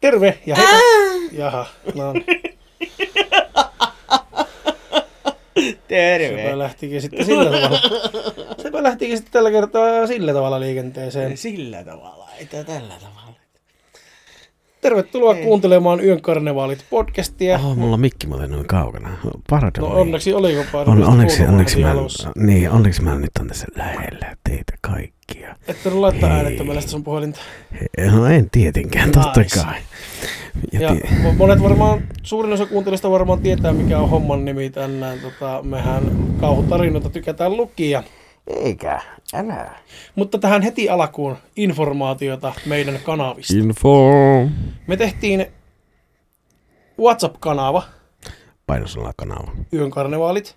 Terve ja hei. Jaha, no. Terve. Sepä lähtikin sitten sillä tavalla. Sepä lähtikin sitten tällä kertaa sillä tavalla liikenteeseen. Sillä tavalla, ei tällä tavalla. Tervetuloa kuuntelemaan Yön karnevaalit podcastia. Oh, mulla on mikki muuten noin kaukana. Paradoli. No onneksi oliko on, paljon onneksi, onneksi, mä, alussa. niin, onneksi mä nyt on tässä lähellä teitä kaikkia. Että nyt laittaa Hei. äänettömällä sitä sun puhelinta. He- No en tietenkään, totta Nice. kai. Ja Ja, ti- mo- monet varmaan, suurin osa kuuntelijoista varmaan tietää, mikä on homman nimi tänään. Tota, mehän kauhutarinoita tykätään lukia. Eikä, älä. Mutta tähän heti alkuun informaatiota meidän kanavista. Info. Me tehtiin WhatsApp-kanava, Painosalla kanava. Yön karnevaalit,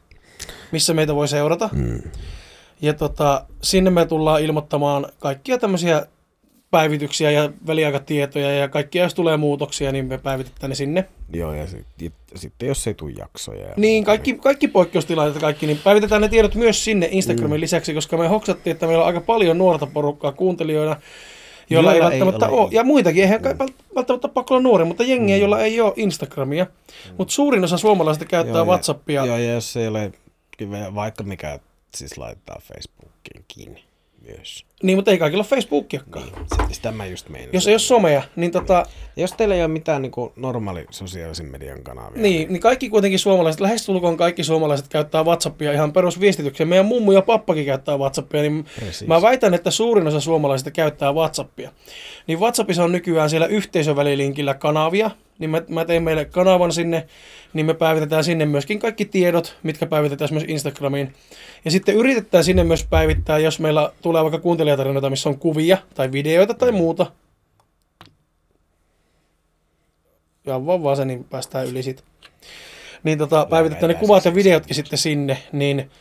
missä meitä voi seurata. Mm. Ja tota, sinne me tullaan ilmoittamaan kaikkia tämmöisiä päivityksiä ja väliaikatietoja ja kaikkia, jos tulee muutoksia, niin me päivitetään ne sinne. Joo, ja, sit, sitten jos ei tule jaksoja. ja- Niin, kaikki, kaikki poikkeustilanteet kaikki, niin päivitetään ne tiedot myös sinne Instagramin mm. lisäksi, koska me hoksattiin, että meillä on aika paljon nuorta porukkaa kuuntelijoina, joilla ei Joilla ei välttämättä ole. ole, ja muitakin, eihän vält- välttämättä pakko olla nuoria, mutta jengiä, joilla ei ole Instagramia. Mutta suurin osa suomalaisista käyttää Joo, WhatsAppia. Joo, ja jos ei ole vaikka mikä siis laittaa Facebookiin kiinni myös. Niin, mutta ei kaikilla ole Facebookiakaan. Niin, sit- sitä mä just meinasin. Jos ei ole somea, niin tota, Jos teillä ei ole mitään niin kuin normaali sosiaalisen median kanavia. Niin, niin kaikki kuitenkin suomalaiset, lähestulkoon kaikki suomalaiset käyttää WhatsAppia ihan perusviestitykseen. Meidän mummu ja pappakin käyttää WhatsAppia, niin Precis. mä väitän, että suurin osa suomalaisista käyttää WhatsAppia. Niin WhatsAppissa on nykyään siellä yhteisövälilinkillä kanavia, niin mä, mä tein meille kanavan sinne, niin me päivitetään sinne myöskin kaikki tiedot, mitkä päivitetään myös Instagramiin. Ja sitten yritetään sinne myös päivittää, jos meillä tulee vaikka kuuntelijatarinoita, missä on kuvia tai videoita tai muuta. Ja vaan vaan se, niin päästään yli siitä. Niin tota, päivitetään ne kuvat ja videotkin sitten sinne, niin,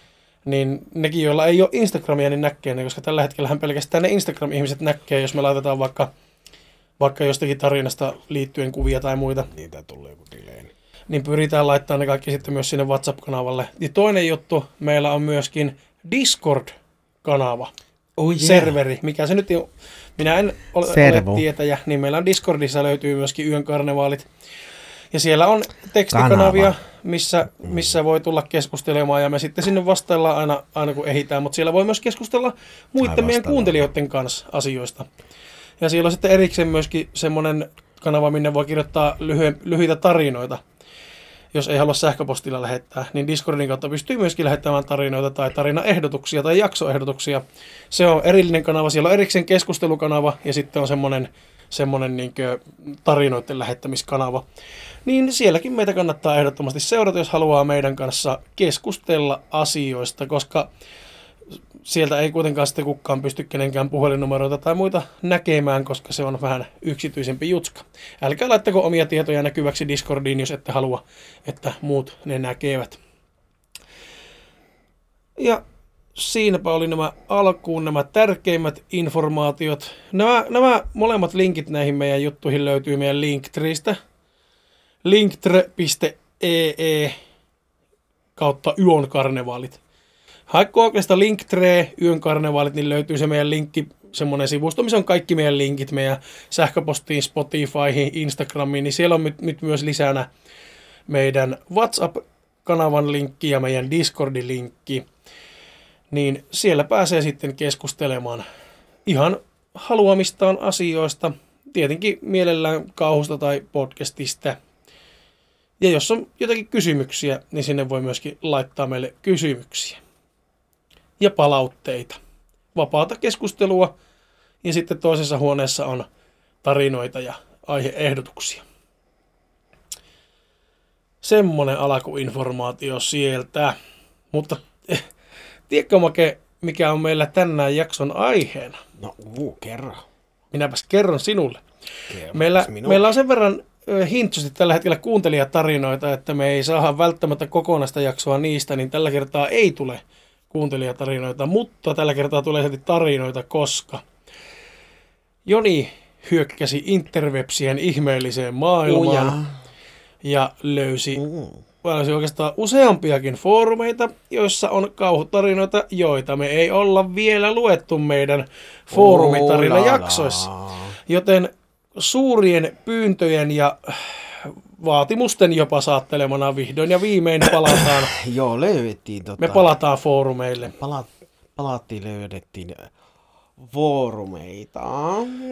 niin nekin, joilla ei ole Instagramia, niin näkee ne, koska tällä hetkellähän pelkästään ne Instagram-ihmiset näkee, jos me laitetaan vaikka, vaikka jostakin tarinasta liittyen kuvia tai muita, Niitä tulee joku delay. niin- niin pyritään laittamaan ne kaikki sitten myös sinne WhatsApp-kanavalle. Ja toinen juttu, meillä on myöskin Discord-kanava, Oh, serveri, mikä se nyt on. Minä en ole, Servo. ole tietäjä, niin meillä on Discordissa löytyy myöskin Yön karnevaalit. Ja siellä on tekstikanavia, Kanava. missä, missä voi tulla keskustelemaan ja me sitten sinne vastaillaan aina, aina kun ehitään, mutta siellä voi myös keskustella muiden meidän kuuntelijoiden kanssa asioista. Ja siellä on sitten erikseen myöskin semmoinen kanava, minne voi kirjoittaa lyhy- lyhyitä tarinoita. Jos ei halua sähköpostilla lähettää, niin Discordin kautta pystyy myöskin lähettämään tarinoita tai tarinaehdotuksia tai jaksoehdotuksia. Se on erillinen kanava, siellä on erikseen keskustelukanava ja sitten on semmoinen, semmoinen niin tarinoiden lähettämiskanava. Niin sielläkin meitä kannattaa ehdottomasti seurata, jos haluaa meidän kanssa keskustella asioista, koska sieltä ei kuitenkaan sitten kukaan pysty kenenkään puhelinnumeroita tai muita näkemään, koska se on vähän yksityisempi jutska. Älkää laittako omia tietoja näkyväksi Discordiin, jos ette halua, että muut ne näkevät. Ja siinäpä oli nämä alkuun nämä tärkeimmät informaatiot. Nämä, nämä molemmat linkit näihin meidän juttuihin löytyy meidän Linktreestä. linktre.ee E kautta Yön karnevaalit. Hae Googlesta Linktree, Yön karnevaalit, niin löytyy se meidän linkki, semmoinen sivusto, missä on kaikki meidän linkit meidän sähköpostiin, Spotifyhin, Instagramiin, niin siellä on nyt, nyt myös lisänä meidän WhatsApp-kanavan linkki ja meidän Discordin linkki. Niin siellä pääsee sitten keskustelemaan ihan haluamistaan asioista, tietenkin mielellään kauhusta tai podcastista. Ja jos on jotakin kysymyksiä, niin sinne voi myöskin laittaa meille kysymyksiä ja palautteita. Vapaata keskustelua ja sitten toisessa huoneessa on tarinoita ja aiheehdotuksia. Semmonen alkuinformaatio sieltä. Mutta eh, tiedätkö Make, mikä on meillä tänään jakson aiheena? No, uu, kerro. Minäpäs kerron sinulle. Kerro. Meillä, Minulle. meillä on sen verran hintsusti tällä hetkellä kuuntelijatarinoita, että me ei saada välttämättä kokonaista jaksoa niistä, niin tällä kertaa ei tule kuuntelijatarinoita, mutta tällä kertaa tulee silti tarinoita, koska Joni hyökkäsi interwebsien ihmeelliseen maailmaan Uja. ja löysi, Mm. löysi oikeastaan useampiakin foorumeita, joissa on kauhutarinoita, joita me ei olla vielä luettu meidän foorumitarinajaksoissa. Joten suurien pyyntöjen ja vaatimusten jopa saattelemana vihdoin ja viimein palataan, Joo, löydettiin tota... me palataan foorumeille. Pala, palattiin, löydettiin foorumeita.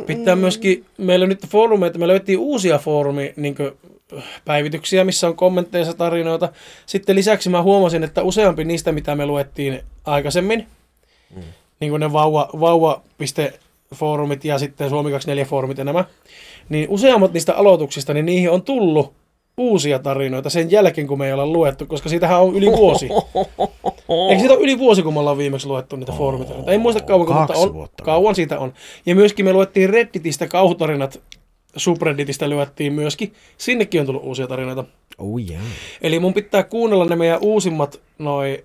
Pitää myöskin, meillä on nyt foorumeita, me löytiin uusia foorumi niin päivityksiä, missä on kommentteja ja tarinoita. Sitten lisäksi mä huomasin, että useampi niistä, mitä me luettiin aikaisemmin, mm. niin kuin ne vauva, vauva.foorumit ja sitten Suomi 24 foorumit ja nämä, niin useammat niistä aloituksista, niin niihin on tullut uusia tarinoita sen jälkeen, kun me ei olla luettu, koska siitähän on yli vuosi. Eikö siitä ole yli vuosi, kun me ollaan viimeksi luettu niitä foorumitarinoita? En muista kauan, mutta on, kauan siitä on. Ja myöskin me luettiin Redditistä kauhutarinat, subredditistä luettiin myöskin. Sinnekin on tullut uusia tarinoita. Oh yeah. Eli mun pitää kuunnella ne meidän uusimmat noi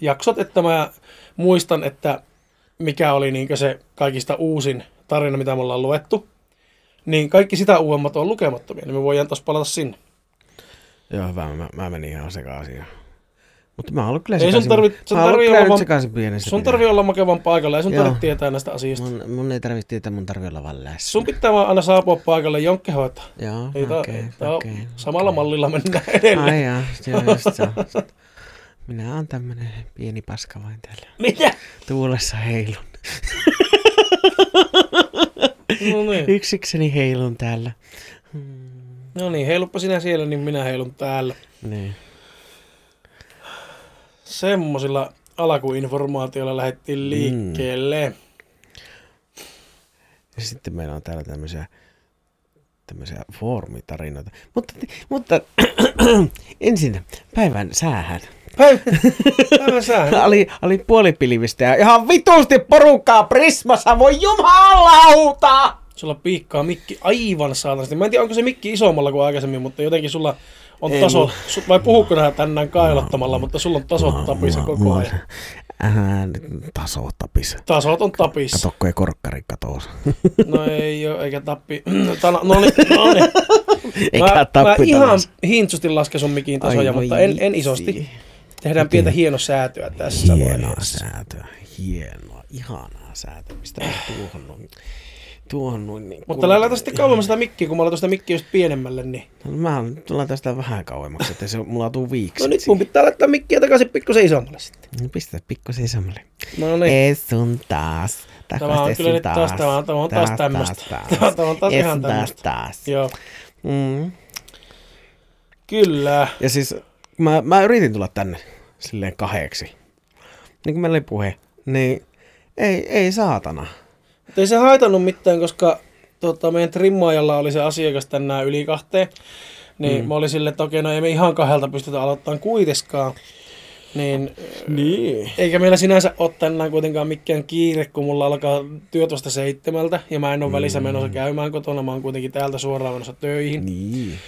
jaksot, että mä muistan, että mikä oli niin se kaikista uusin tarina, mitä me ollaan luettu. Niin kaikki sitä uudemmat on lukemattomia, niin me voidaan taas palata sinne. Joo, hyvä. Mä, mä menin ihan sekaisin. Mutta mä oon kyllä Ei sekaisin. sun tarvi, sun mä tarvi olla, sekaisin sun tarvi olla makevan paikalla, ei sun tarvitse tietää näistä asioista. Mun, mun ei tarvitse tietää, mun tarvii olla vaan läsnä. Sun pitää vaan aina saapua paikalle jonkke hoitaa. Joo, Ei tää, okei, on okei, samalla okei. mallilla mennään edelleen. Ai jaa, joo, just se. Minä oon tämmönen pieni paska vain täällä. Mitä? Tuulessa heilun. No niin. Yksikseni heilun täällä. no niin, heiluppa sinä siellä, niin minä heilun täällä. Niin. Semmosilla alkuinformaatioilla lähdettiin liikkeelle. Ja sitten meillä on täällä tämmöisiä tämmöisiä foorumitarinoita. Mutta, mutta ensin päivän säähän. Päivä, oli, oli puolipilvistä ja ihan vitusti porukkaa Prismassa, voi jumalauta! Sulla piikkaa mikki aivan saatanasti. Mä en tiedä, onko se mikki isommalla kuin aikaisemmin, mutta jotenkin sulla on Ei taso, su, vai puhukko nää tänään kailottamalla, mutta sulla on tasot tapissa koko ajan. Äh, taso tapis. Tasot on tapissa. Kato, kun ei korkkari katoa. No ei oo, eikä tappi. Tana, no niin, no niin. Eikä Mä, mä tappi ihan taas. hintsusti lasken sun mikin tasoja, Ai mutta en, en isosti. Tehdään pientä hienosäätöä tässä Hienoa vaiheessa. säätöä, hienoa, ihanaa säätämistä. Tuohon noin, tuohon noin. Niin Mutta älä laita sitten kauemmas sitä mikkiä, kun mä laitan sitä mikkiä just pienemmälle, niin... No, mä tullaan tästä vähän kauemmaksi, että se mulla tuu viiksi. No nyt mun pitää laittaa mikkiä takaisin pikkusen isommalle sitten. No, Pistä pikkusen isämälle. No niin. Ei sun taas. Tämä on kyllä nyt taas, tämä on, tämä on taas tämmöstä. Tämä, tämä on taas ihan taas tämmöstä. taas. Joo, Mm. kyllä. Ja siis mä, mä yritin tulla tänne silleen kahdeksi. Niin kuin meillä oli puhe. Niin ei, ei saatana. Mutta ei se haitannut mitään, koska tota, meidän trimmaajalla oli se asiakas tänään yli kahteen. Niin mm. mä olin silleen, että okei, no ei me ihan kahdelta pystytä aloittamaan kuiteskaan. Niin, Niin. eikä meillä sinänsä ole tänään kuitenkaan mikään kiire, kun mulla alkaa työ tuosta seitsemältä. Ja mä en ole välissä menossa käymään kotona, mä oon kuitenkin täältä suoraan menossa töihin. Niin.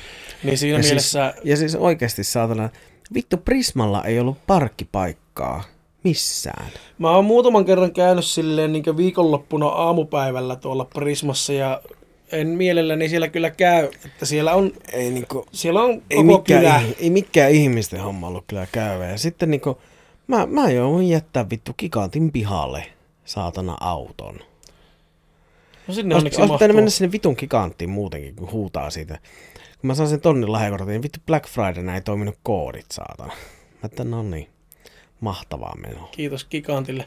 Niin siinä Ja mielessä... siis, ja siis oikeasti saatana, vittu Prismalla ei ollut parkkipaikkaa missään. Mä oon muutaman kerran käynyt silleen niin viikonloppuna aamupäivällä tuolla Prismassa ja en mielelläni siellä kyllä käy, että siellä on, Ei niinku, siellä on ei koko mikään, kylä. ih- ei mikään ihmisten homma ollut kyllä käyvä. Ja sitten niinku, mä, mä jouduin jättää vittu gigantin pihalle saatana auton. No sinne onneksi olisi mahtuu. mennä sinne vitun giganttiin muutenkin, kun huutaa siitä. Kun mä saan sen tonnin lahjakortin, niin vittu Black Friday ei toiminut koodit, saatana. Mä että no niin, mahtavaa menoa. Kiitos Gigantille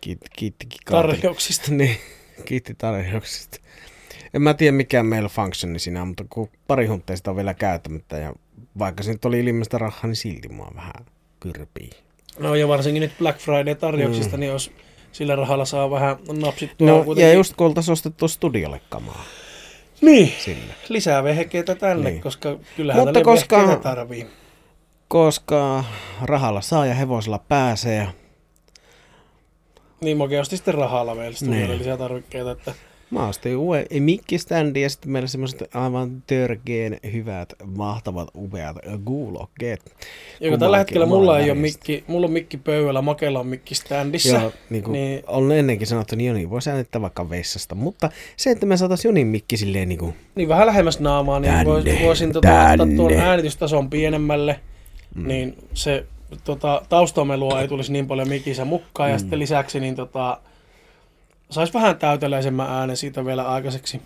Kiitti, kiitti gigantille. tarjouksista. Niin, kiitti tarjouksista. En mä tiedä mikä meillä functioni siinä on, mutta kun pari huntteista on vielä käyttämättä ja vaikka se nyt oli ilmeistä rahaa, niin silti mua vähän kyrpii. No ja varsinkin nyt Black Friday-tarjouksista, mm. niin jos sillä rahalla saa vähän napsittua No ja just kun oltaisiin ostettu studiolle kamaa Niin, sille. lisää vehkeitä tänne, Niin. koska kyllähän Mutta koska- tarvii. Koska rahalla saa ja hevosella pääsee ja Niin mäkin ostin sitten rahalla studiolle Niin. lisää tarvikkeita, että Mä ostin uuden mikkiständi ja sitten meillä semmoiset aivan törkeen hyvät, mahtavat, upeat kuulokkeet. Joka tällä hetkellä mulla ei ole mikki, mulla on mikki pöydällä, Makella on mikki standissa. Joo, niin kuin Niin. on ennenkin sanottu, niin Joni voisi äänittää vaikka vessasta, mutta se, että me saataisiin Jonin mikki silleen niin kuin, Niin vähän lähemmäs naamaa, niin Tänne, vois, voisin tota, ottaa tuon äänitystason pienemmälle, mm. niin se tota, taustamelua ei tulisi niin paljon mikissä mukaan, ja sitten lisäksi niin tota, saisi vähän täyteläisemmän äänen siitä vielä aikaiseksi.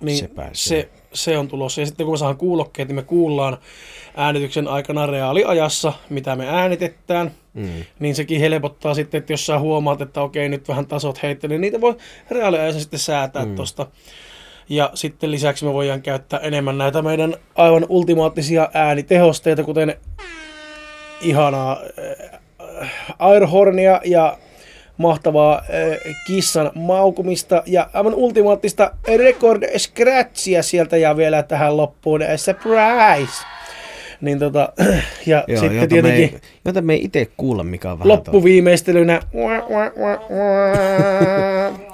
Niin Se pääsee. se, se on tulossa. Ja sitten kun me saadaan kuulokkeet, niin me kuullaan äänityksen aikana reaaliajassa, mitä me äänitetään. Mm. Niin sekin helpottaa sitten, että jos sä huomaat, että okei, nyt vähän tasot heitteli, niin niitä voi reaaliajassa sitten säätää mm. tosta. Ja sitten lisäksi me voidaan käyttää enemmän näitä meidän aivan ultimaattisia äänitehosteita, kuten ihanaa äh, airhornia ja mahtavaa äh, kissan maukumista ja aivan ultimaattista record scratchia sieltä ja vielä tähän loppuun surprise. Niin tota, ja Joo, sitten jota, tietenkin me ei, jota me ei itse kuulla, mikä on vähän loppuviimeistelynä.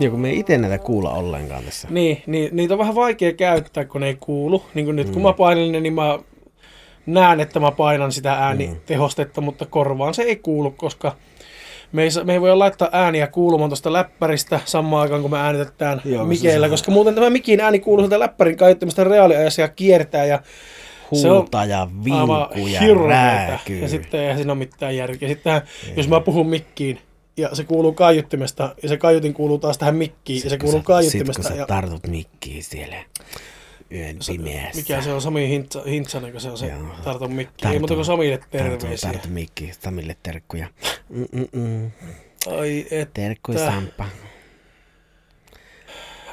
Joo, kun me ei itse näitä kuulla ollenkaan tässä. niin, niin, niitä on vähän vaikea käyttää, kun ne ei kuulu. Niin kuin nyt kun mä painan ne, niin mä näen, että mä painan sitä äänitehostetta, mutta korvaan se ei kuulu, koska me ei, me ei voi laittaa ääniä kuulumaan tuosta läppäristä samaan aikaan, kun me äänitetään Joo, mikeillä, koska muuten tämä mikin ääni kuuluu sieltä läppärin kaiuttimesta reaaliajassa ja kiertää ja se on Huuta ja vinkku ja rääkyy. Ja sitten eihän siinä ole mitään järkeä. Sitten jos mä puhun mikkiin ja se kuuluu kaiuttimesta ja se kaiutin kuuluu taas tähän mikkiin ja se Sit, kuuluu sä- kaiuttimesta. Sit kun sä ja tartut mikkiin siellä yön pimeässä. mikä se on Sami Hintsa, Hintsanen, kun se on se Joo. tartun mikkiin. Tartu- Ei muuta kuin Samille terveisiä. tartu mikkiin, Samille terkkuja. Mm-mm-mm. Ai et, Terkkuja. Sampa.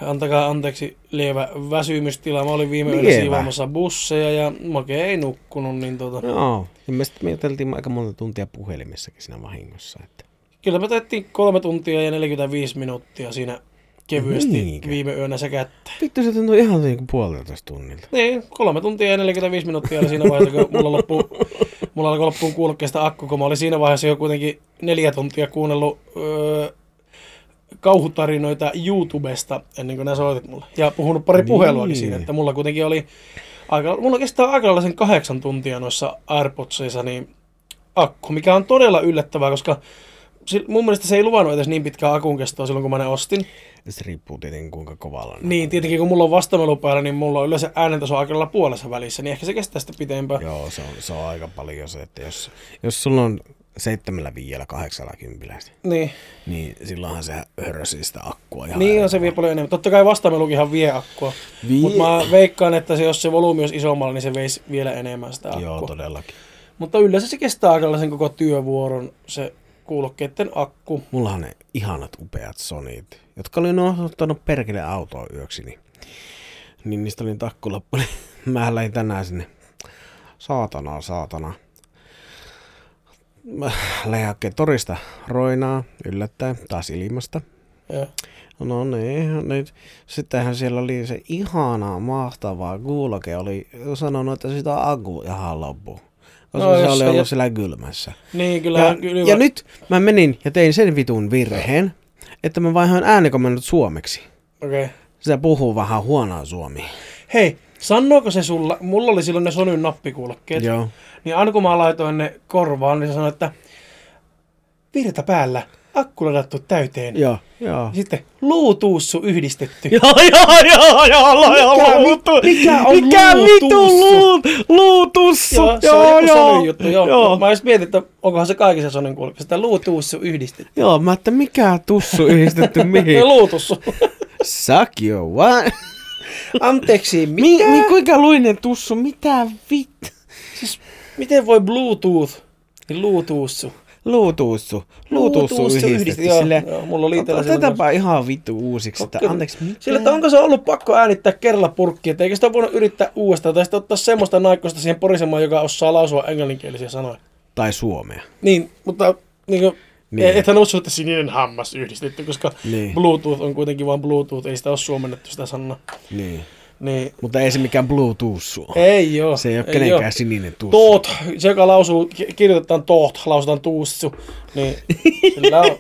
antakaa anteeksi lievä väsymystila. Mä olin viime yönä Lievä. siivoamassa busseja ja Make ei nukkunut, niin tota, Joo, ja me sitten me juteltiin aika monta tuntia puhelimessakin siinä vahingossa. Että. kyllä me tehtiin kolme tuntia ja 45 minuuttia siinä kevyesti Niinkö? viime yönä sekättä. Vittu se tuntui ihan niin kuin puolitoista tunnilta. Niin, kolme tuntia ja 45 minuuttia oli siinä vaiheessa, kun mulla, loppu, mulla alkoi loppuun kuulokkeesta akku, kun mä olin siinä vaiheessa jo kuitenkin neljä tuntia kuunnellut öö, kauhutarinoita YouTubesta ennen kuin nämä soitit mulle. Ja puhunut pari Niin. puheluakin siinä, että mulla kuitenkin oli, aika, mulla kestää aika lailla sen kahdeksan tuntia noissa AirPodsissa niin akku, mikä on todella yllättävää, koska mun mielestä se ei luvannut edes niin pitkää akun kestoa silloin, kun mä ne ostin. Se riippuu tietenkin kuinka kovalla. ne- Niin, tietenkin kun mulla on vastamelu päällä, niin mulla on yleensä äänentaso aika puolessa välissä, niin ehkä se kestää sitten pitempään. Joo, se on, se on aika paljon se, että jos, jos sulla on seitsemällä viiellä, kahdeksalla kympillä, Niin, niin silloinhan se hörösii sitä akkua ihan niin on se vie paljon enemmän. Totta kai vastamelukinhan vie akkua. Vie. Mutta mä veikkaan, että se, jos se volyymi olisi isommalla, niin se veisi vielä enemmän sitä akkua. Joo, todellakin. Mutta yleensä se kestää aika sen koko työvuoron, se kuulokkeiden akku. Mulla on ne ihanat upeat sonit, jotka oli no, ottanut perkele autoa yöksi, niin, niin niistä oli takku loppu, niin mä lähdin tänään sinne. Saatana, saatana. Mä lähdin hakemaan torista roinaa, yllättäen, taas ilmasta. Ja, No niin, nyt. Sittenhän siellä oli se ihanaa, mahtavaa kuuloke, oli sanonut, että sitä on akku ihan loppu. Koska No, se oli ollut jä- siellä kylmässä. niin, kyllä. Ja, kyllä ja nyt mä menin ja tein sen vitun virheen, että mä vaihoin äänikomennot suomeksi. Okei. Okay. Se puhuu vähän huonoa suomi. Hei, sanooko se sulla, mulla oli silloin ne Sonyn nappikuulokkeet, Joo. niin aina kun mä laitoin ne korvaan, niin se sanoi, että virta päällä, akku ladattu täyteen. Joo, joo. Sitten luutuussu yhdistetty. Joo, joo, joo, joo, Mikä- joo, mi- mikä on mikä vitu luutussu? luut, luutussu? Joo, se on joku Sonyn juttu. Joo. joo. Mä edes mietin, että onkohan se kaikissa Sonyn kuulokkeissa, että luutuussu yhdistetty. Joo, mä että mikä tussu yhdistetty mihin? luutussu. Suck your what? Anteeksi, Mi, mitä? mi, kuinka luinen tussu? Mitä vit? Siis, miten voi Bluetooth, niin luutuussu. Luutussu. Luutussu yhdistetty. Joo, Sille, joo, mulla oli itsellä Otetapa ihan vittu uusiksi. Että, Kyllä. anteeksi, mitä? Sillä, että onko se ollut pakko äänittää kerralla purkkiin, että eikö sitä voinut yrittää uudestaan, tai sitten ottaa semmoista naikkosta siihen porisemaan, joka osaa lausua englanninkielisiä sanoja. Tai suomea. Niin, mutta niin kuin, Niin. niin. ethän usko, että sininen hammas yhdistetty, koska niin. Bluetooth on kuitenkin vain Bluetooth, ei sitä ole suomennettu sitä sanaa. Niin. Niin, Mutta ei se mikään Bluetooth ole. ei joo. Se ei ole ei kenenkään oo. sininen tussu. Toot, se joka lausuu, ki- kirjoitetaan toot, lausutaan tuussu, niin sillä on,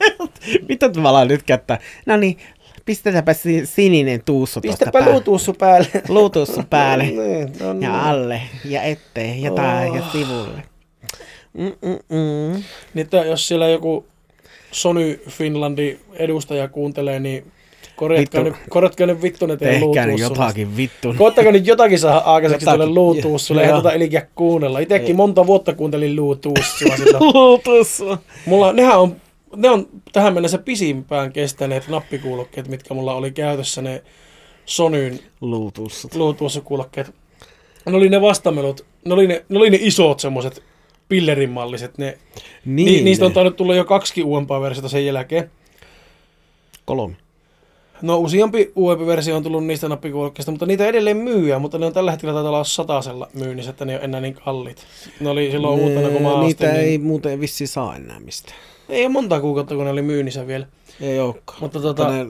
Mitä tavallaan nyt kättä? No niin, pistetäänpä si- sininen tuussu tuosta pistäpä luutuussu päälle. Luutussu päälle. niin, no niin. ja alle ja eteen ja tää ja Oh. sivulle. Mm-mm-mm. Niin, jos siellä joku Sony Finlandin edustaja kuuntelee, niin korjatkaa, Vittu. nyt, korjatkaa nyt vittu ne teidän Tehkää nyt jotakin vittu. Koittakaa nyt jotakin saada aikaiseksi Jotakin. tuolle luutuussulle. Ei tota ilkeä kuunnella. Itekin monta vuotta kuuntelin luutuussua. Luutussu. Mulla, nehän on, ne on tähän mennessä pisimpään kestäneet nappikuulokkeet, mitkä mulla oli käytössä. Ne Sonyn Luutussa. Bluetooth-kuulokkeet. Ne oli ne vastamelut, ne oli ne, ne, oli ne isot semmoiset pillerin malliset. Ne, Niin, ni, niistä on ne. tainnut tulla jo kaksi uudempaa versiota sen jälkeen. kolme. No useampi uudempi versio on tullut niistä nappikuulokkeista, mutta niitä edelleen myyä, mutta ne on tällä hetkellä taitaa olla satasella myynnissä, että ne ei ole enää niin kalliit. Ne oli silloin Ne- uutena, kun mä ostin, Niitä niin... ei muuten vissi saa enää mistään. ei ole monta kuukautta, kun ne oli myynnissä vielä. Ei olekaan. Mutta Tota... Ne,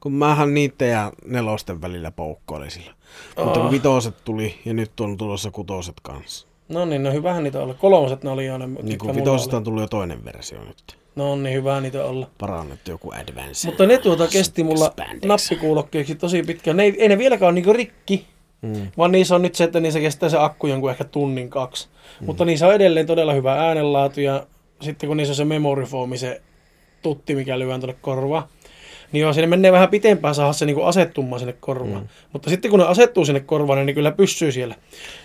kun mähän niiden ja nelosten välillä poukkoilin sillä. Mutta Aa. kun vitoset tuli ja nyt on tulossa kutoset kanssa. No niin, no hyvähän niitä olla. Kolmoset ne oli jo ne, Niin mulla vitosesta on tullut jo toinen versio nyt. No niin, hyvä niitä olla. Parannettu joku advance. Mutta ne tuota kesti mulla nappikuulokkeeksi tosi pitkään. Ne ei, ei ne vieläkään ole niinku rikki, Mm. vaan niissä on nyt se, että niissä kestää se akku jonkun ehkä tunnin kaksi. Mm. Mutta niissä on edelleen todella hyvä äänenlaatu ja sitten kun niissä on se memory foam, se tutti, mikä lyön tuonne korvaan, niin joo, sinne menee vähän pitempään saada se niinku asettumaan sinne korvaan. Mm. Mutta sitten kun ne asettuu sinne korvaan, niin ne kyllä pysyy siellä.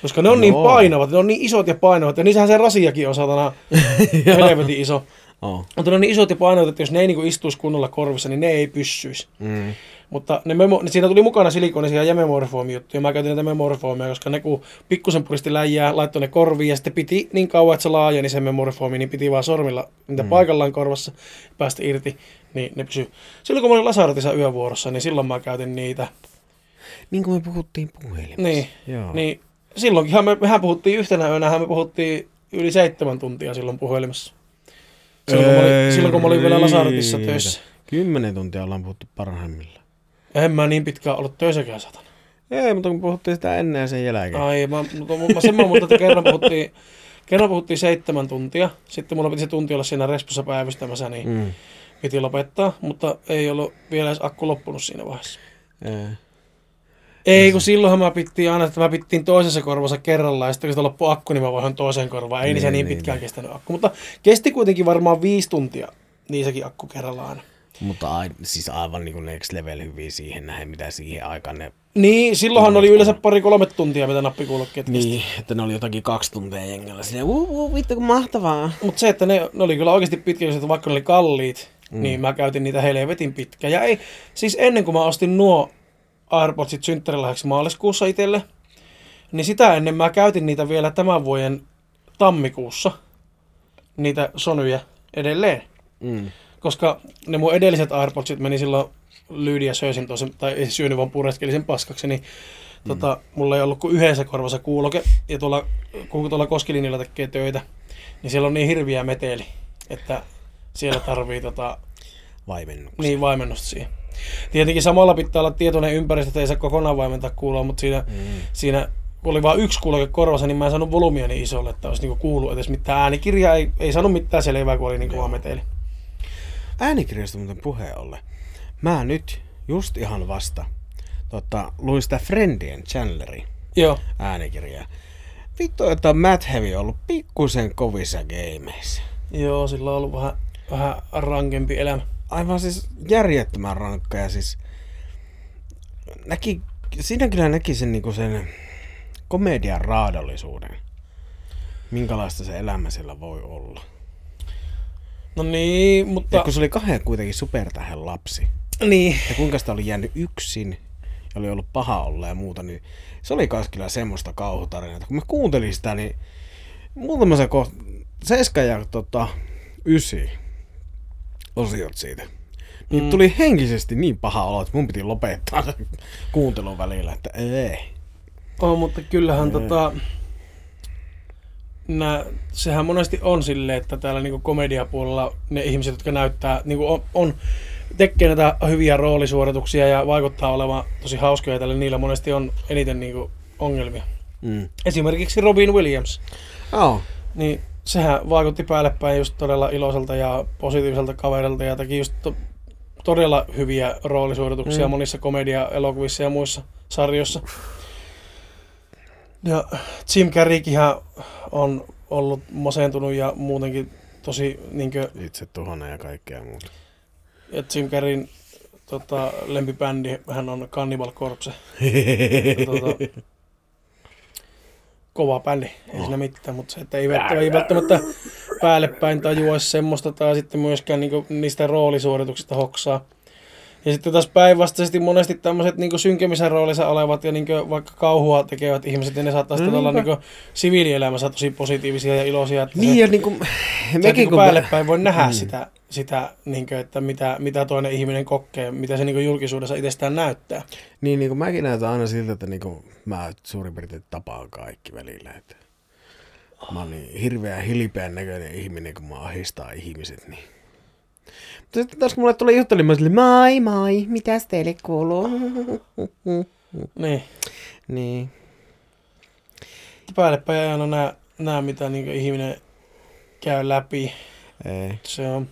Koska ne on niin Joo. painavat, ne on niin isot ja painavat, ja niissähän se rasiakin on satana helvetin iso. Oh. Mutta ne on niin isot ja painavat, että jos ne ei niinku istuisi kunnolla korvissa, niin ne ei pyssyisi. Mm. Mutta ne memo, siinä tuli mukana silikonisia ja memorifoami juttuja. Mä käytin näitä memorifoamia, koska ne kun pikkusen puristi läjää, laittoi ne korviin ja sitten piti niin kauan, että se laajeni se memorifoami, niin piti vaan sormilla niitä mm. paikallaan korvassa päästä irti, niin ne pysyy. Silloin kun mä olin Lasaretissa yövuorossa, niin silloin mä käytin niitä. Niin kuin me puhuttiin puhelimessa. Niin, Joo. niin silloinkinhan me, mehän puhuttiin yhtenä yönä, me puhuttiin yli seitsemän tuntia silloin puhelimessa. Silloin, kun mä olin, silloin kun mä olin vielä Lasaretissa Ei. töissä. Kymmenen tuntia ollaan puhuttu parhaimmillaan. En mä niin pitkään ollut töissäkään satana. Ei, mutta kun puhuttiin sitä ennen ja sen jälkeen. Ai, mä, mutta mä sen mä muistan, että kerran puhuttiin, kerran puhuttiin seitsemän tuntia. Sitten mulla piti se tunti olla siinä respussa päivystämässä, niin mm. Piti lopettaa. Mutta ei ollut vielä edes akku loppunut siinä vaiheessa. Ei. Ei, kun silloinhan mä pittiin aina, että mä pittiin toisessa korvassa kerrallaan, ja sitten kun sitä loppui akku, niin mä vaihan toiseen korvaan. Ei niin, se Niin, niin pitkään niin. kestänyt akku. Mutta kesti kuitenkin varmaan viisi tuntia, sekin akku kerrallaan aina. Mutta ai, siis aivan niin kuin next level hyviä siihen nähden, mitä siihen aikaan ne... Niin, silloinhan oli yleensä pari-kolme tuntia, mitä nappikuulokkeet kesti. Niin, että ne oli jotakin kaksi tuntia jengällä. Sinne, uu, uu, vittu kun mahtavaa. Mutta se, että ne, ne oli kyllä oikeasti pitkiä, että vaikka ne oli kalliit, mm. niin mä käytin niitä helvetin pitkään. Ja ei, siis ennen kuin mä ostin nuo AirPodsit synttärilahjaksi maaliskuussa itselle, niin sitä ennen mä käytin niitä vielä tämän vuoden tammikuussa, niitä Sonyja edelleen. Mm. Koska ne mun edelliset AirPodsit meni silloin lyydi ja söisin toisen, tai ei syönyt vaan pureskelin sen paskaksi, niin mm. tota, mulla ei ollut kuin yhdessä korvassa kuuloke, ja tuolla, kun tuolla Koskilinjalla tekee töitä, niin siellä on niin hirviä meteli, että siellä tarvii tota, Vaimennuksia. niin vaimennusta siihen. Tietenkin samalla pitää olla tietoinen ympäristö, että ei saa kokonaan vaimentaa kuuloa, mutta siinä, mm. siinä kun oli vain yksi kuuloke korvassa, niin mä en saanut volyymia niin isolle, että olisi niinku kuullut edes mitään äänikirjaa, ei, ei saanut mitään selvää, kun oli niinku vaan meteli. Äänikirjasta muuten puheen ollen. Mä nyt just ihan vasta tota, luin sitä Friendien Chandlerin Joo, äänikirjaa. Vittu, että Matt Heavy on ollut pikkusen kovissa gameissa. joo, sillä on ollut vähän, vähän rankempi elämä. Aivan siis järjettömän rankka ja siis näki, siinä kyllä näki sen, niinku sen komedian raadollisuuden. Minkälaista se elämä siellä voi olla. No niin, Ja mutta... kun se oli kahden kuitenkin supertähden lapsi. Niin, Ja kuinka sitä oli jäänyt yksin ja oli ollut paha olla ja muuta, niin se oli kans kyllä semmoista kauhutarinaa. Kun mä kuuntelin sitä, niin muutama se kohta, seska ja tota, ysi osiot siitä. Niin Mm. tuli henkisesti niin paha olo, että mun piti lopettaa kuuntelun välillä, että ei. on, mutta kyllähän Ei. tota... Nää, sehän monesti on silleen, että täällä niinku komediapuolella ne ihmiset, jotka näyttää, niinku on, on tekee näitä hyviä roolisuorituksia ja vaikuttaa olevan tosi hauskoja tälle, niillä monesti on eniten niinku ongelmia. Mm. Esimerkiksi Robin Williams, Joo. niin sehän vaikutti päälle päin just todella iloiselta ja positiiviselta kaverilta ja teki just to, todella hyviä roolisuorituksia. Mm. monissa komedia-elokuvissa ja muissa sarjoissa. Ja Jim Carreykinhän on ollut masentunut ja muutenkin tosi, niinkö, Itse tuhona ja kaikkea muuta. ja Jim Carreyn tota, lempibändi, hän on Cannibal Corpse. tota, kova bändi, ei siinä mitään, mutta se, että ei välttämättä, ei välttämättä päälle päin tajuaisi semmoista tai sitten myöskään niinku niistä roolisuorituksista hoksaa. Ja sitten taas päinvastaisesti monesti tämmöiset niin synkemisen roolissa olevat ja niin vaikka kauhua tekevät ihmiset, niin ne saattaa sitten olla niin siviilielämässä tosi positiivisia ja iloisia. Että niin, se, ja niin kuin, mekin kun päälle päin voi nähdä mm. sitä, sitä niin kuin, että mitä, mitä toinen ihminen kokee, mitä se niin kuin julkisuudessa itsestään näyttää. Niin, niin kuin mäkin näytän aina siltä, että niin kuin mä suurin piirtein tapaan kaikki välillä. Että mä oon niin hirveän hilpeän näköinen ihminen, kun mä ahistaa ihmiset, niin sitten taas mulle tuli jutteli, mä olin, moi moi, mitäs teille kuuluu? Niin. Niin. Päällepäin ei aina näe mitä niin ihminen käy läpi. Ei. Se on,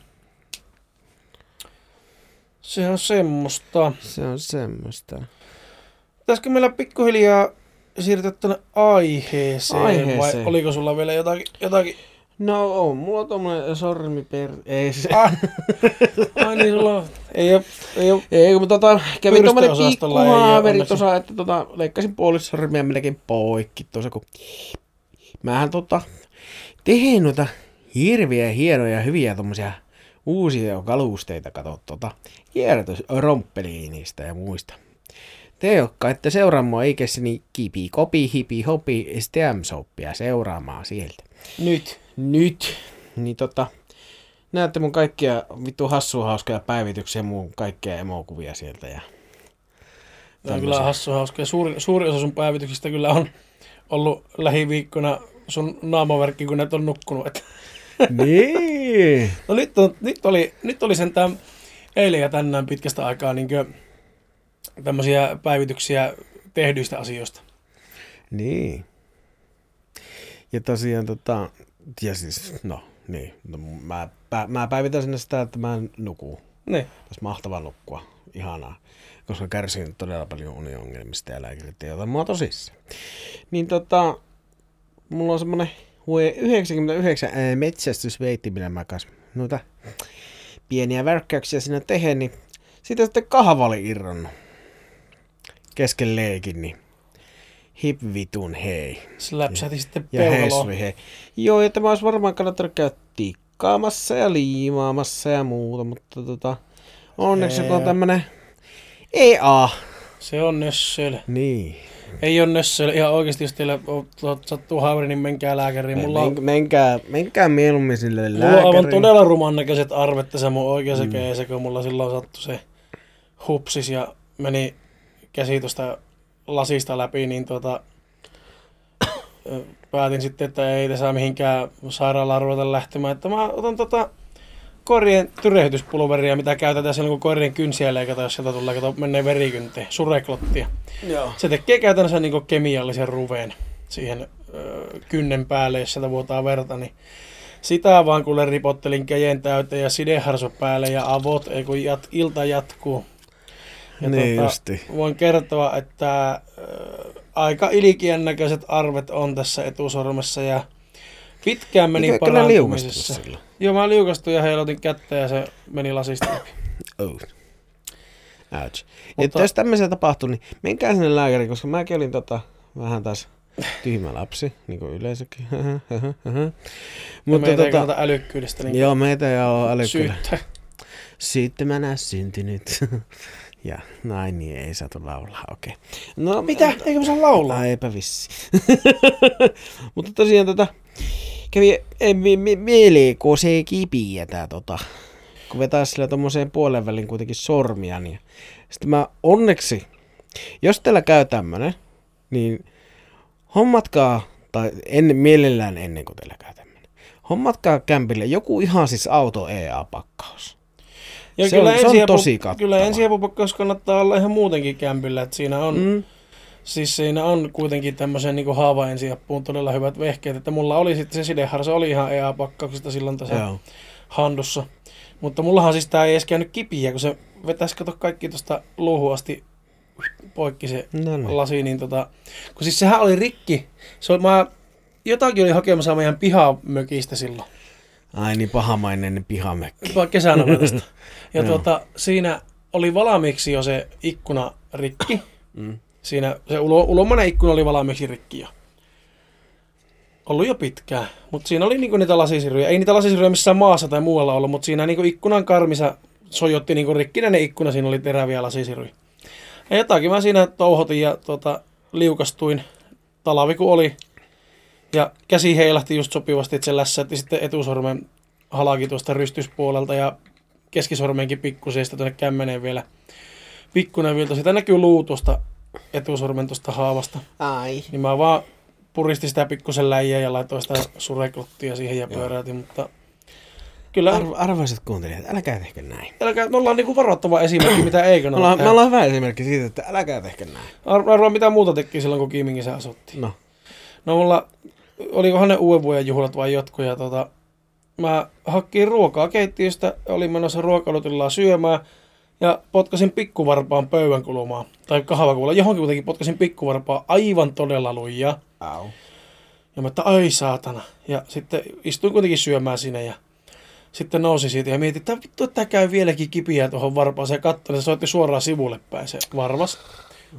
se on semmoista. Se on semmoista. Pitäisikö meillä pikkuhiljaa siirtyä tuonne aiheeseen, aiheeseen, vai oliko sulla vielä jotakin, jotakin No on, mulla on tommonen sormi per... Ei se... Ah. Ai niin, sulla on... Ei oo... Ei, oo... ei kun tota, kävin tommonen pikku haaveri tuossa, että tota, leikkasin puolisormia melkein poikki tuossa, kun... Mähän tota, tehin noita hirviä, hienoja, hyviä tommosia uusia kalusteita, kato tota, kierrätys romppeliinista ja muista. Te, jotka ette seuraa mua niin kipi, kopi, hipi, hopi, stem seuraamaan sieltä. Nyt nyt, niin tota, näette mun kaikkia vittu hassua hauskoja päivityksiä, mun kaikkia emokuvia sieltä ja Tämä on kyllä hassu hauska. Suuri, suuri osa sun päivityksistä kyllä on ollut lähiviikkona sun naamaverkki, kun näet on nukkunut. Että. Niin. no nyt, on, nyt, oli, nyt oli sentään eilen ja tänään pitkästä aikaa niin tämmöisiä päivityksiä tehdyistä asioista. Niin. Ja tosiaan tota, ja siis, no niin, no, mä, pä, mä päivitän sinne sitä, että mä nukuu. Niin. Olisi mahtavaa nukkua, ihanaa. Koska kärsin todella paljon uniongelmista ja lääkärit ei ota mua tosissaan. Niin tota, mulla on semmonen 99 ää, metsästysveitti, millä mä kas noita pieniä värkkäyksiä sinne tehen, niin siitä sitten kahvali irronnut kesken leikin, niin hip vitun hei. Slapsati sitten peukaloon. Hei. Joo, ja tämä olisi varmaan kannattanut käydä tikkaamassa ja liimaamassa ja muuta, mutta tota, onneksi on tämmönen EA. Se on nössöl. Niin. Ei ole nössöl. Ihan oikeasti, jos teillä sattuu haaveri, niin menkää lääkäriin. Mulla on... menkää, menkää mieluummin sille lääkäriin. Mulla on aivan todella ruman näköiset arvet tässä mun oikeassa mm. kun mulla silloin sattui se hupsis ja meni käsi tuosta lasista läpi, niin tuota, päätin sitten, että ei tässä mihinkään sairaalaan ruveta lähtemään. Että mä otan tota korien tyrehdytyspulveria, mitä käytetään silloin, kun korien kynsiä leikataan, jos sieltä tulee, kato, menee verikynteen, sureklottia. Joo. Se tekee käytännössä niin kemiallisen ruveen siihen ö, kynnen päälle, jos sieltä vuotaa verta, niin sitä vaan kuule ripottelin kejen täyteen ja sideharso päälle ja avot, ei kun jat, ilta jatkuu. Ja niin tuota, justi. Voin kertoa, että äh, aika ilikien näköiset arvet on tässä etusormessa ja pitkään meni parantumisessa. Joo, mä liukastuin ja heilotin kättä ja se meni lasista. Oh. Ouch. Mutta, että jos tämmöisiä tapahtuu, niin menkää sinne lääkäriin, koska mäkin olin tota, vähän taas tyhmä lapsi, niin kuin yleensäkin. Mutta meitä tota, ei älykkyydestä niin Joo, meitä ei ole älykkyydestä. Sitten mä näen syntynyt. Ja näin niin ei saatu laulaa, okei. Okay. No, Mitä? Eikö mä saa laulaa? Eipä vissi. Mutta tosiaan tota, kävi mieleen, kun se kipiä tää tota, kun vetää sillä tommoseen puolen välin kuitenkin sormia, niin sitten mä onneksi, jos teillä käy tämmönen, niin hommatkaa, tai ennen, mielellään ennen kuin teillä käy tämmönen, hommatkaa kämpille joku ihan siis auto EA-pakkaus. Ja se, kyllä on, se on tosi kattava. Kyllä ensiapupakkaus kannattaa olla ihan muutenkin kämpillä, että siinä on, mm. siis siinä on kuitenkin tämmöisen niin haava ensiapuun todella hyvät vehkeet, että mulla oli sitten se sideharsa oli ihan EA-pakkauksesta silloin tässä Joo. handussa. Mutta mullahan siis tää ei edes käynyt kipiä, kun se vetäisi kato kaikki tuosta luuhun asti poikki se no niin. lasi, niin tota, kun siis sehän oli rikki. Se oli, mä jotakin oli hakemassa meidän pihamökistä silloin. Ai niin pahamainen pihamekki. Kesänä Ja tuota, siinä oli valmiiksi jo se ikkuna rikki. Mm. Siinä se ulo, ulomainen ikkuna oli valmiiksi rikki jo. Ollut jo pitkään. Mutta siinä oli niinku niitä lasisiruja. Ei niitä lasisiruja missään maassa tai muualla ollut, mutta siinä niinku ikkunan karmissa sojotti niin rikkinäinen ikkuna, siinä oli teräviä lasisiruja. Ja jotakin mä siinä touhotin ja tota, liukastuin, talavi kun oli. Ja käsi heilahti just sopivasti, että se lässätti sitten etusormen halaki tuosta rystyspuolelta ja keskisormenkin pikkusen tuonne kämmeneen vielä pikkuinen vilta. Sitä näkyy luu tuosta etusormen tuosta haavasta. Ai. Niin mä vaan puristin sitä pikkusen läjiä ja laitoin sitä sureklottia siihen ja pyöräytin, mutta kyllä... Arvo, arvoisat kuuntelijat, älkää tehkö näin. Älkää, me ollaan niinku varoittava esimerkki, mitä ei Me kannata me tehdä. ollaan hyvä esimerkki siitä, että älkää tehkö näin. Ar- Arvaa mitä muuta teki silloin, kun Kiimingissä asuttiin. No. No mulla, olikohan ne uuden vuoden juhlat vai jotkut, ja tota, mä hakkiin ruokaa keittiöstä, olin menossa ruokailutilaa syömään, ja potkasin pikkuvarpaan pöydän kulumaan, tai kahvakuulla, johonkin kuitenkin potkasin pikkuvarpaan aivan todella lujaa. Au. Ja mä että ai saatana. Ja sitten istuin kuitenkin syömään sinne ja sitten nousi siitä ja mietin, että vittu, että tää käy vieläkin kipiä tuohon varpaaseen ja katsoin, se soitti suoraan sivulle päin se varvas.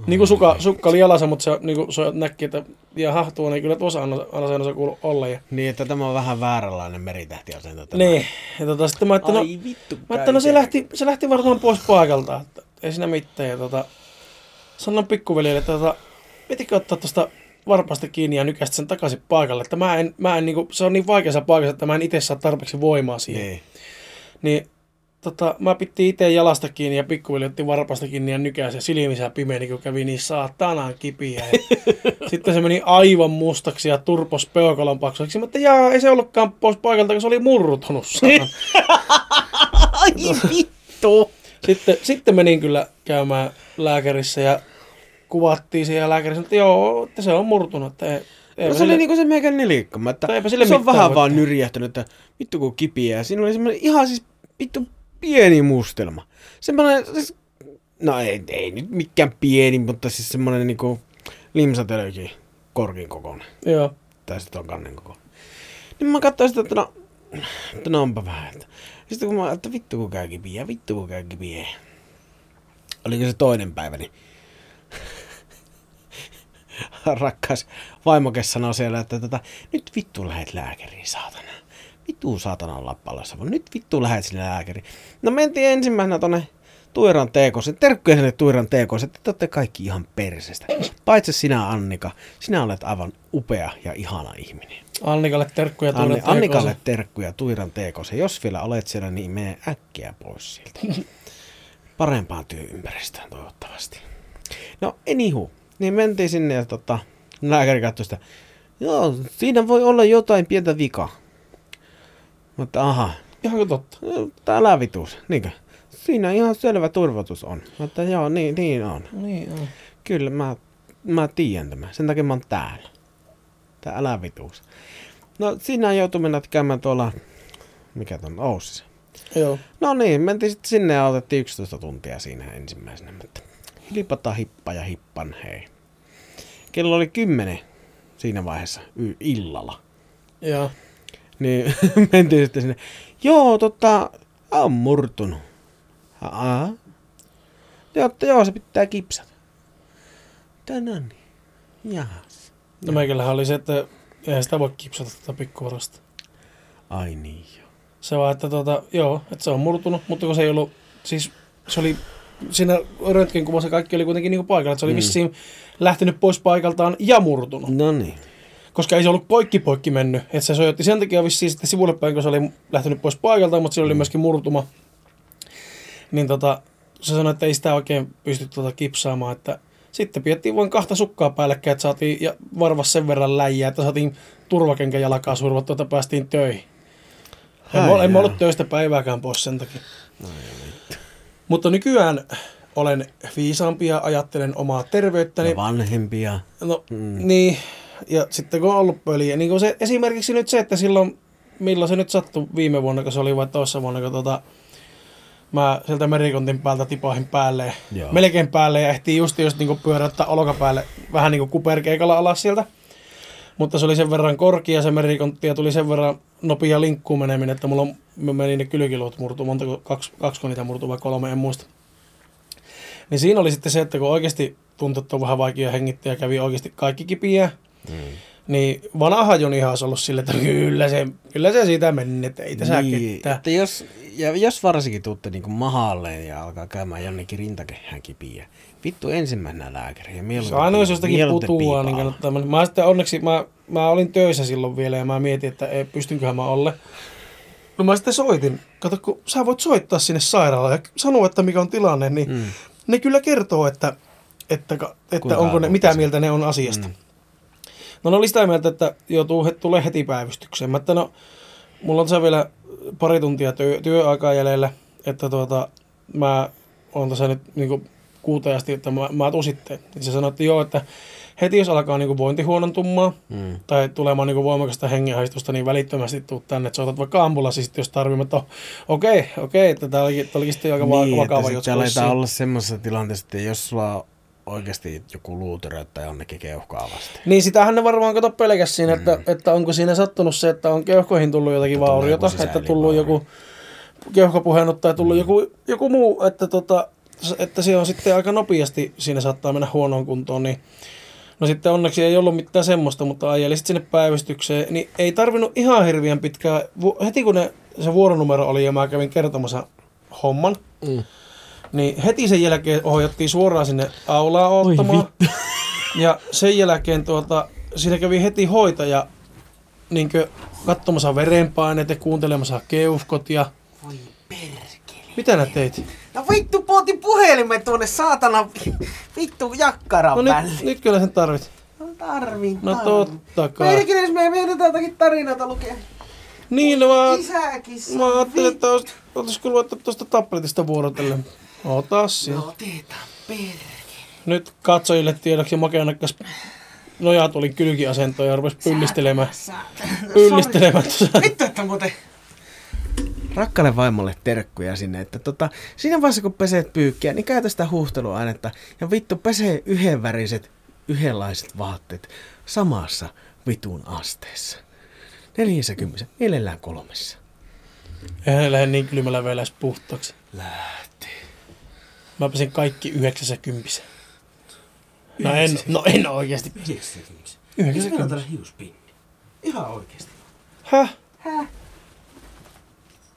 Niin kuin suka, sukka oli jalassa, mutta se niin kuin so, näki, että jaha, tuonne ei kyllä tuossa alasenossa kuulu olla. Ja, Niin, että tämä on vähän vääränlainen meritähtiasento. tämä. niin, ja tota, sitten mä että no, Ai vittu. mä, että no se lähti, se lähti varmaan pois paikalta, että ei siinä mitään. Ja tota, sanon pikkuveljelle, että tota, pitikö ottaa tuosta varpaasta kiinni ja nykästä sen takaisin paikalle. Että mä en, mä en niinku, se on niin vaikeassa paikassa, että mä en itse saa tarpeeksi voimaa siihen. Niin. Niin tota, mä pittiin itse jalasta kiinni ja pikkuveli otti varpaasta kiinni ja nykäsi ja silmissä pimeeni, kun kävi niin saatanaan kipiä. Sitten se meni aivan mustaksi ja turpos peukalon paksuiksi. Mä että jaa, ei se ollutkaan pois paikalta, kun se oli murrutunut. Ai vittu. sitten, sitten menin kyllä käymään lääkärissä ja kuvattiin se ja lääkäri sanoi, että joo, että se on murtunut. Että ei, No se oli niinku se meikän nelikkoma, että sille se on vähän voi vaan nyrjähtänyt, että vittu kun kipiä. Ja siinä oli semmoinen ihan siis vittu pieni mustelma. Semmoinen, siis, no ei, ei nyt mikään pieni, mutta siis semmoinen niinku limsatelökin korkin kokoinen. Joo. Tai sitten on kannen koko. Niin mä katsoin sitä, että no, että no onpa vähän. Että. Sitten kun mä, että vittu kun käy kipiä, vittu kun käy kipiä. Oliko se toinen päivä, niin rakkaas vaimokes sanoi siellä, että tota, nyt vittu lähet lääkäriin, saatana. Vittu saatana olla palossa, vaan nyt vittu lähet sinne lääkäriin. No mentiin ensimmäisenä tonne Tuiran teekosen, terkkuja sinne Tuiran teekosen, että te olette kaikki ihan persestä. Paitsi sinä Annika, sinä olet aivan upea ja ihana ihminen. Annikalle terkkuja tuoda Anni, Annikalle terkkuja Tuiran teekosen. Jos vielä olet siellä, niin mene äkkiä pois sieltä. Parempaan työympäristöön toivottavasti. No, anywho. Niin mentiin sinne ja tota, lääkäri katsoi sitä. Joo, siinä voi olla jotain pientä vikaa. Mutta aha, Ihan totta. no, älä vituus. Niinkö? Siinä ihan selvä turvotus on. Mutta joo, niin, niin on. Niin on. Kyllä, mä, mä tiedän tämän. Sen takia mä oon täällä. Tää älä vituus. No siinä joutui mennä käymään tuolla, mikä ton Oussissa. Joo. No niin, mentiin sitten sinne ja otettiin 11 tuntia siinä ensimmäisenä. Mutta hilipata hippa ja hippan hei. Kello oli 10 siinä vaiheessa y- illalla. Joo. Niin mentiin sitten sinne. Joo, tota, on murtunut. Aa. Joo, että joo, se pitää kipsata. Tänään niin. Jahas. No meikällähän oli se, että eihän sitä voi kipsata tätä pikkuvarasta. Ai niin joo. Se vaan, että tota, joo, että se on murtunut, mutta kun se ei ollut, siis se oli siinä röntgenkuvassa kaikki oli kuitenkin niinku paikalla, että se oli mm. vissiin lähtenyt pois paikaltaan ja murtunut. No niin. Koska ei se ollut poikki poikki mennyt, että se sojotti sen takia vissiin sitten sivulle päin, kun se oli lähtenyt pois paikaltaan, mutta sillä oli myöskin murtuma. Niin tota, se sanoi, että ei sitä oikein pysty tota kipsaamaan, että sitten piettiin vain kahta sukkaa päällekkäin, että saatiin ja varvas sen verran läjiä, että saatiin turvakenkä jalkaa survottua, että päästiin töihin. En, Ai mä, en mä ollut töistä päivääkään pois sen takia. Mutta nykyään olen viisaampi ja ajattelen omaa terveyttäni. Ja vanhempia. No Mm. mm. niin, ja sitten kun on ollut pöliä, niin kuin se, esimerkiksi nyt se, että silloin, milloin se nyt sattui viime vuonna, kun se oli vai toissa vuonna, kun tota, mä sieltä merikontin päältä tipahin päälle, Joo. melkein päälle ja ehtiin just, just niin pyöräyttää olkapäälle vähän niin kuin kuperkeikalla alas sieltä. Mutta se oli sen verran korkea se merikontti ja tuli sen verran nopea linkkuun meneminen, että mulla on, meni ne kylkiluut murtuu, montako, kaksi, kaksi niitä murtuu vai kolme, en muista. Niin siinä oli sitten se, että kun oikeasti tuntui, että on vähän vaikea hengittää ja kävi oikeasti kaikki kipiä, Mm. Niin vanha Jonihan olisi ollut sille, että kyllä se, kyllä se siitä meni, että ei tässä niin, ketään. että jos, ja jos varsinkin tuutte niinku mahalleen ja alkaa käymään jonnekin rintakehään kipiä, vittu ensimmäisenä lääkäri. Ja Se mieluiten, aina jos jostakin putoaa, niin kannattaa mennä. Mä sitten onneksi, mä, mä olin töissä silloin vielä ja mä mietin, että ei, pystynköhän mä olle. No mä sitten soitin. Kato, kun sä voit soittaa sinne sairaalaan ja sanoa, että mikä on tilanne, niin Mm. ne kyllä kertoo, että, että, että Kuinka onko ne, mitä mieltä ne on asiasta. Mm. No ne oli sitä mieltä, että joutuu, he, tulee heti päivystykseen. Mä että no, mulla on tässä vielä pari tuntia työ, työaikaa jäljellä, että tuota, mä oon tässä nyt niin kuuteen asti, että mä, mä tuun sitten. Niin se sanoi, että joo, että heti jos alkaa niin vointi huonontumaan Mm. tai tulemaan niin voimakasta hengenhaistusta, niin välittömästi tuu tänne, että soitat vaikka ambulanssi sitten, jos tarvii. Mutta okei, okei, että tämä olikin, olikin sitten aika Niin, niin, vakava että juttu. vissiin. olla semmoisessa tilanteessa, että jos sulla on oikeasti joku luuteröitä jonnekin keuhkaa vasten. Niin sitähän ne varmaan kato pelkäs siinä, että, että onko siinä sattunut se, että on keuhkoihin tullut jotakin Että vauriota, joku että tullut joku keuhkopuhennut tai tullut joku, joku muu, että, tota, että se on sitten aika nopeasti, siinä saattaa mennä huonoon kuntoon, niin No sitten onneksi ei ollut mitään semmoista, mutta ajelin sitten sinne päivystykseen, niin ei tarvinnut ihan hirveän pitkään, heti kun ne, se vuoronumero oli ja mä kävin kertomassa homman, Mm. Niin heti sen jälkeen ohjattiin suoraan sinne aulaan ottamaan. Ja sen jälkeen tuota, siinä kävi heti hoitaja niin katsomassa verenpaineet ja kuuntelemassa keuhkot ja... Voi perkele. Mitä nää teit? No vittu, pootin puhelimen tuonne saatana vittu jakkaran No no, nyt, nyt kyllä sen tarvit. No tarviin, No totta kai. Perkele, jos me mietitään jotakin tarinoita lukea. Niin, no mä, mä ajattelin, että olis- olisiko luettu tuosta tabletista vuorotellen. Ota siinä. No otetaan. Nyt katsojille tiedoksi Make nakkas nojatulin kylkiasentoon ja rupesi pyllistelemään. Pyllistelemään tuossa. Vittu, että muuten... Rakkaalle vaimolle terkkuja sinne, että tota, siinä vaiheessa kun peset pyykkiä, niin käytä sitä huuhteluainetta ja vittu pesee yhdenväriset, yhdenlaiset vaatteet samassa vitun asteessa. 40, mielellään kolmessa. Eihän ne lähde niin kylmällä vielä puhtaaksi. Lähti. Mä pesin kaikki 90. No en, no en oikeesti. 90. 90. Missä hiuspinni? Ihan oikeesti. Häh? Häh?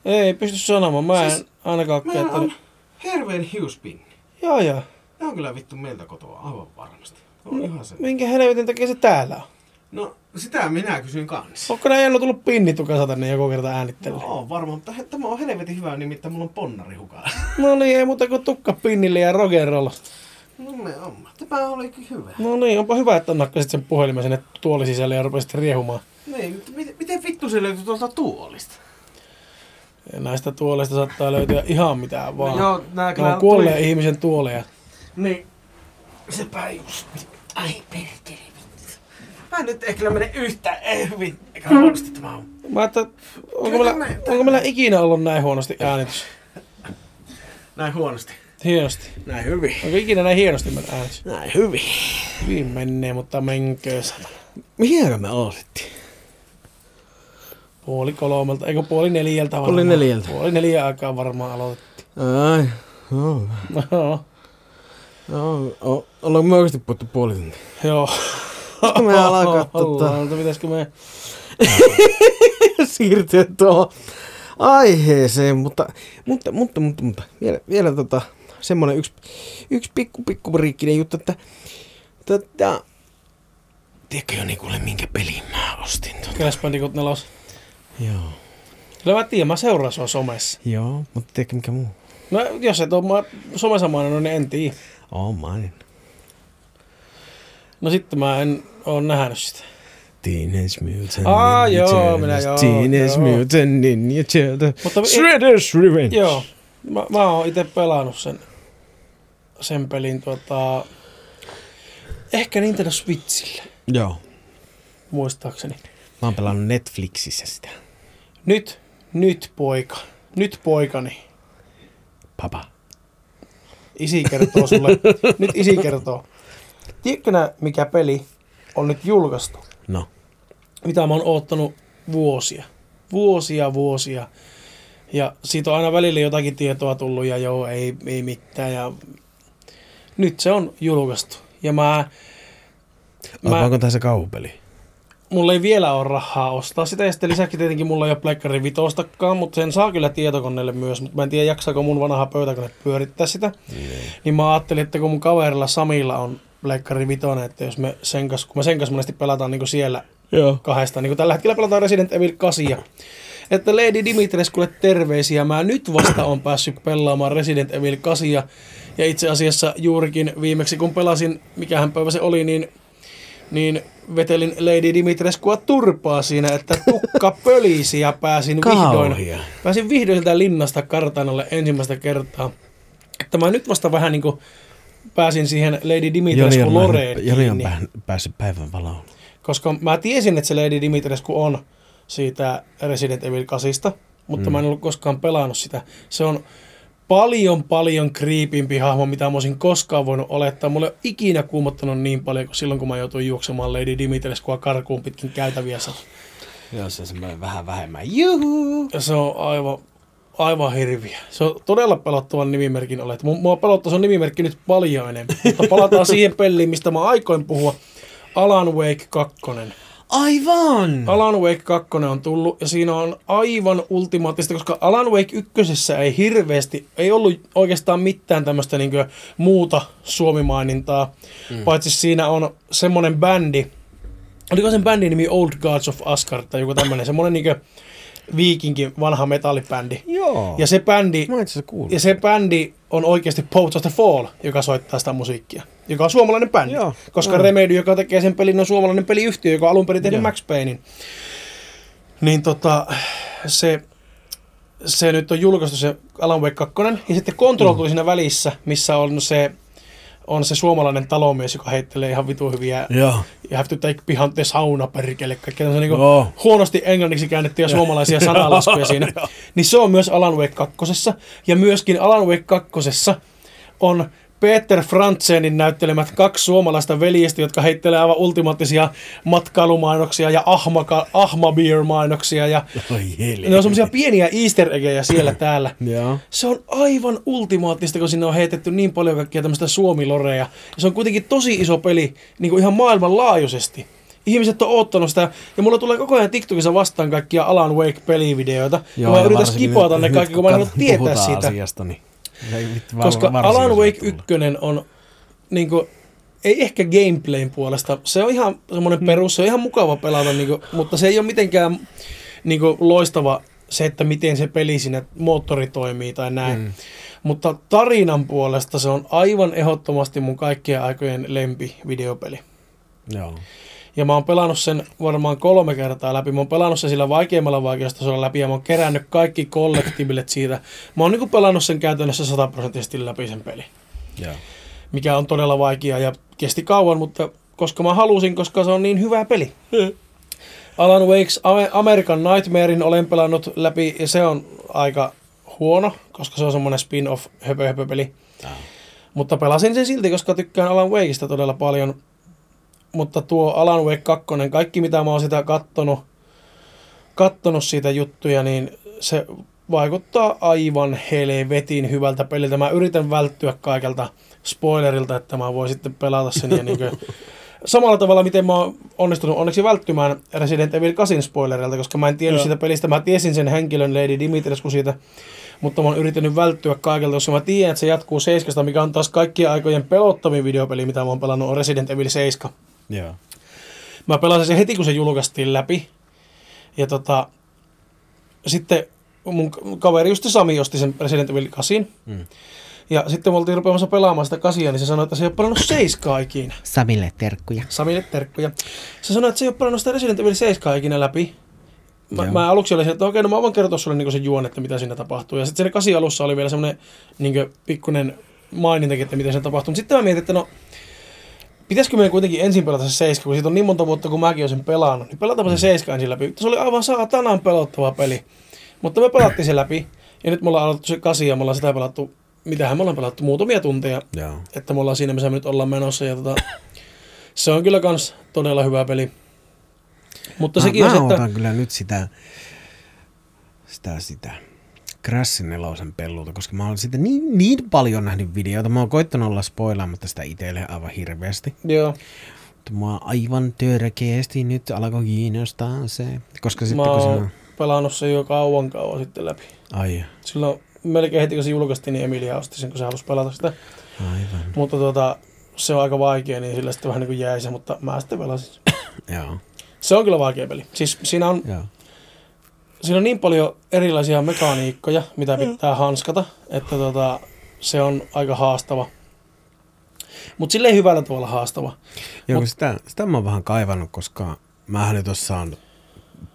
Ei pysty sanomaan. Mä en Siis- ainakaan Meillä käyttänyt. on hirveen hiuspinni. Joo joo. Ne on kyllä vittu meiltä kotoa, aivan varmasti. On ihan se. Minkä helvetin takia se täällä on? No, sitä minä kysyn kanssa. Onko jännä tullut pinnitukansa tänne joku kerta äänittelyyn? No, on varmaan, mutta he, tämä on helvetin hyvä, nimittäin mulla on ponnari hukalla. No niin, ei muuta kuin tukka pinnille ja rock'n'roll. No me on. Tämä olikin hyvä. No niin, onpa hyvä, että nakkasit sen puhelimen sinne tuoli sisälle ja rupesit riehumaan. Niin, mutta miten, miten vittu se löytyi tuolta tuolista? Ja näistä tuoleista saattaa löytyä ihan mitään vaan. No joo, nää on kuolleen tuli- ihmisen tuoleja. Niin. Sepä just. Ai perkele. Mä nyt ei kyllä mene yhtään ei hyvin. Eikä huonosti tämä on. Mä että, onko meillä, me- onko meillä ikinä ollut näin huonosti äänitys? Näin huonosti. Hienosti. Näin hyvin. Onko ikinä näin hienosti meidän äänitys? Näin hyvin. Hyvin menee, mutta menkö satana. Mihin me aloitettiin? Puoli kolmelta, eikö puoli neljältä varmaan? Puoli neljältä. Puoli neljä aikaa varmaan aloitettiin. Ai, joo. No, joo. O, ollaanko me oikeasti puhuttu puoli tuntia? joo. Pitäisikö me alkaa tota, Ollaan, mutta pitäisikö me... siirtyä tuohon aiheeseen, mutta, mutta, mutta, mutta, mutta vielä, vielä tota, semmoinen yksi, yksi pikku, pikku riikkinen juttu, että tota, tiedätkö jo Nikulle, minkä pelin mä ostin? Tota? Crash Bandicoot 4. Joo. Kyllä mä tiedän, mä seuraan sua somessa. Joo, mutta tiedätkö mikä muu? No jos et ole mä somessa maininnut, niin en tiedä. Oh, mainin. No sitten mä en oo nähnyt sitä. Teenage Mutant Aa, Ninja joo, Turtles, minä joo, Teenage joo. Mutant Ninja Turtles. Mutta- Shredder's Revenge. Joo. Mä, mä oon itse pelannut sen, sen pelin tota... Ehkä Nintendo Switchille, Joo. muistaakseni. Mä oon pelannut Netflixissä sitä. Nyt, nyt poika, nyt poikani. Papa. Isi kertoo sulle, nyt isi kertoo. Tiedätkö nää, mikä peli on nyt julkaistu? No. Mitä mä oon oottanut vuosia. Vuosia, vuosia. Ja siitä on aina välillä jotakin tietoa tullut ja joo, ei, ei mitään. Ja nyt se on julkaistu. Ja mä... Mä... Onko tässä kauhupeli? mulla ei vielä ole rahaa ostaa sitä. Ja sitten lisäksi tietenkin mulla ei ole Pleikkari vitostakaan, mutta sen saa kyllä tietokoneelle myös. Mutta mä en tiedä, jaksaako mun vanha pöytäkone pyörittää sitä. Mm. Niin mä ajattelin, että kun mun kaverilla Samilla on Pleikkari vitonen, että jos me sen kanssa, kun me sen kanssa monesti pelataan niin siellä Joo. kahdestaan, niin kuin tällä hetkellä pelataan Resident Evil 8. Että Lady Dimitreskulle terveisiä. Mä nyt vasta on päässyt pelaamaan Resident Evil 8. Ja itse asiassa juurikin viimeksi, kun pelasin, mikähän päivä se oli, niin niin vetelin Lady Dimitreskua turpaa siinä, että tukka pölisi ja pääsin vihdoin, pääsin vihdoin sieltä linnasta kartanolle ensimmäistä kertaa. Että mä nyt vasta vähän niin kuin pääsin siihen Lady Dimitrescu Loreen Joni on pää- päässyt päivän valoon. koska mä tiesin, että se Lady Dimitrescu on siitä Resident Evil 8, mutta mm. mä en ollut koskaan pelannut sitä. Se on paljon, paljon kriipimpi hahmo, mitä mä olisin koskaan voinut olettaa. Mulle ei ole ikinä kuumottanut niin paljon kuin silloin, kun mä joutuin juoksemaan Lady Dimitrescua karkuun pitkin käytäviä. Joo, se on semmoinen vähän vähemmän. Juhu! Ja se on aivan, aivan hirviä. Se on todella pelottavan nimimerkin olet. Mu- Mua pelottaa se on nimimerkki nyt paljon enemmän. Mutta palataan siihen peliin, mistä mä aikoin puhua. Alan Wake 2. Aivan! Alan Wake 2 on tullut ja siinä on aivan ultimaattista, koska Alan Wake 1 ei hirveästi, ei ollut oikeastaan mitään tämmöistä niin muuta suomimainintaa, mm. paitsi siinä on semmoinen bändi, oliko sen bändin nimi Old Gods of Asgard tai joku tämmöinen, semmoinen niin viikinkin vanha metallibändi. Joo. Ja se bändi, Mä ja se bändi on oikeasti Poets of the Fall, joka soittaa sitä musiikkia. Joka on suomalainen bändi. Joo, koska joo. Remedy, joka tekee sen pelin, on suomalainen peliyhtiö, joka on alun perin tehnyt Joo. Max Paynein. Niin tota, se, se nyt on julkaistu se Alan Wake 2. Ja sitten Control tuli siinä välissä, missä on se, on se suomalainen talomies, joka heittelee ihan vitu hyviä Joo. You have to take behind the sauna perkele. Kaikkea tämmöisiä niin Joo. huonosti englanniksi käännettyjä suomalaisia sanalaskuja siinä. Niin se on myös Alan Wake 2. Ja myöskin Alan Wake 2 on Peter Frantzenin näyttelemät kaksi suomalaista veljestä, jotka heittelee aivan ultimaattisia matkailumainoksia ja ahmaka, ahmabeer-mainoksia. Ja Oi ne on semmoisia pieniä easter eggejä siellä täällä. Joo. Se on aivan ultimaattista, kun sinne on heitetty niin paljon kaikkia tämmöistä suomiloreja. Ja se on kuitenkin tosi iso peli niin kuin ihan maailmanlaajuisesti. Ihmiset on oottanut sitä, ja mulla tulee koko ajan TikTokissa vastaan kaikkia Alan Wake-pelivideoita. ja mä ja yritän skipata ne kaikki, kun mä en halua tietää siitä. Asiasta, niin Koska Alan Wake tulee. 1 on niin kuin, ei ehkä gameplayn puolesta. Se on ihan semmoinen Hmm. perus, se on ihan mukava pelata, niin kuin, mutta se ei ole mitenkään niin kuin, loistava se, että miten se peli siinä moottori toimii tai näin. Mm. Mutta tarinan puolesta se on aivan ehdottomasti mun kaikkien aikojen lempi videopeli. Joo. Ja mä oon pelannut sen varmaan kolme kertaa läpi. Mä oon pelannut sen sillä vaikeimmalla vaikeustasolla läpi ja mä oon kerännyt kaikki kollektiivilet siitä. Mä oon niinku pelannut sen käytännössä sataprosenttisesti läpi sen peli. Joo. Mikä on todella vaikea ja kesti kauan, mutta koska mä halusin, koska se on niin hyvä peli. Alan Wakes Ame- American Nightmarein olen pelannut läpi ja se on aika huono, koska se on semmoinen spin-off höpö, höpö peli. Mutta pelasin sen silti, koska tykkään Alan Wakeista todella paljon. Mutta tuo Alan Wake 2, kaikki mitä mä oon sitä kattonut, kattonut siitä juttuja, niin se vaikuttaa aivan helvetin hyvältä peliltä. Mä yritän välttyä kaikelta spoilerilta, että mä voin sitten pelata sen ja niin samalla tavalla, miten mä oon onnistunut onneksi välttymään Resident Evil 8 spoilerilta, koska mä en tiennyt Joo. siitä pelistä. Mä tiesin sen henkilön Lady Dimitrescu siitä, mutta mä oon yrittänyt välttyä kaikelta, koska mä tiedän, että se jatkuu 7, mikä on taas kaikkien aikojen pelottavin videopeli, mitä mä oon pelannut, on Resident Evil 7. Joo. Mä pelasin sen heti, kun se julkaistiin läpi. Ja tota, sitten mun kaveri just Sami osti sen Resident Evil 8. Mm. Ja sitten me oltiin rupeamassa pelaamaan sitä kasia, niin se sanoi, että se ei ole pelannut seiskaa ikinä. Samille terkkuja. Samille terkkuja. Se sanoi, että se ei ole pelannut sitä Resident Evil 7 ikinä läpi. Mä, Joo. mä aluksi olin, että okei, no mä voin kertoa sulle niin se juon, että mitä siinä tapahtuu. Ja sitten siinä kasi alussa oli vielä semmoinen niin pikkuinen mainintakin, että miten se tapahtuu. Mutta sitten mä mietin, että no, pitäisikö meidän kuitenkin ensin pelata se 7, kun siitä on niin monta vuotta, kun mäkin olen sen pelannut. Niin pelataanpa se 7 ensin läpi. Se oli aivan saatanan pelottava peli. Mutta me pelattiin se läpi. Ja nyt me ollaan aloitettu se kasi ja me ollaan sitä pelattu, mitähän me ollaan pelattu, muutamia tunteja Joo. että me ollaan siinä, missä me nyt ollaan menossa. Ja tota, se on kyllä kans todella hyvä peli. Mutta Mä, sekin mä on se, että... kyllä nyt sitä, sitä, sitä Crashin nelosen pellulta, koska mä oon sitä niin, niin paljon nähnyt videoita. Mä oon koittanut olla spoilaamatta sitä itselle aivan hirveästi. Joo, Mutta mua aivan törkeästi nyt alkoi kiinnostaa se. Koska sitten Mä kun oon siinä... pelannut sen jo kauan kauan sitten läpi. Ai, Silloin melkein heti kun se julkaistiin, niin Emilia osti sen, kun se halusi pelata sitä. aivan. Mutta tuota, se on aika vaikea, niin sillä sitten vähän niin kuin jäi se, mutta mä sitten pelasin. Joo, Se on kyllä vaikea peli. Siis siinä on, joo. Siinä on niin paljon erilaisia mekaniikkoja, mitä pitää hanskata, että tota, se on aika haastava. Mutta silleen hyvällä tavalla haastava. Joo, Mut- sitä, sitä mä oon vähän kaivannut, koska mähän nyt oon saanut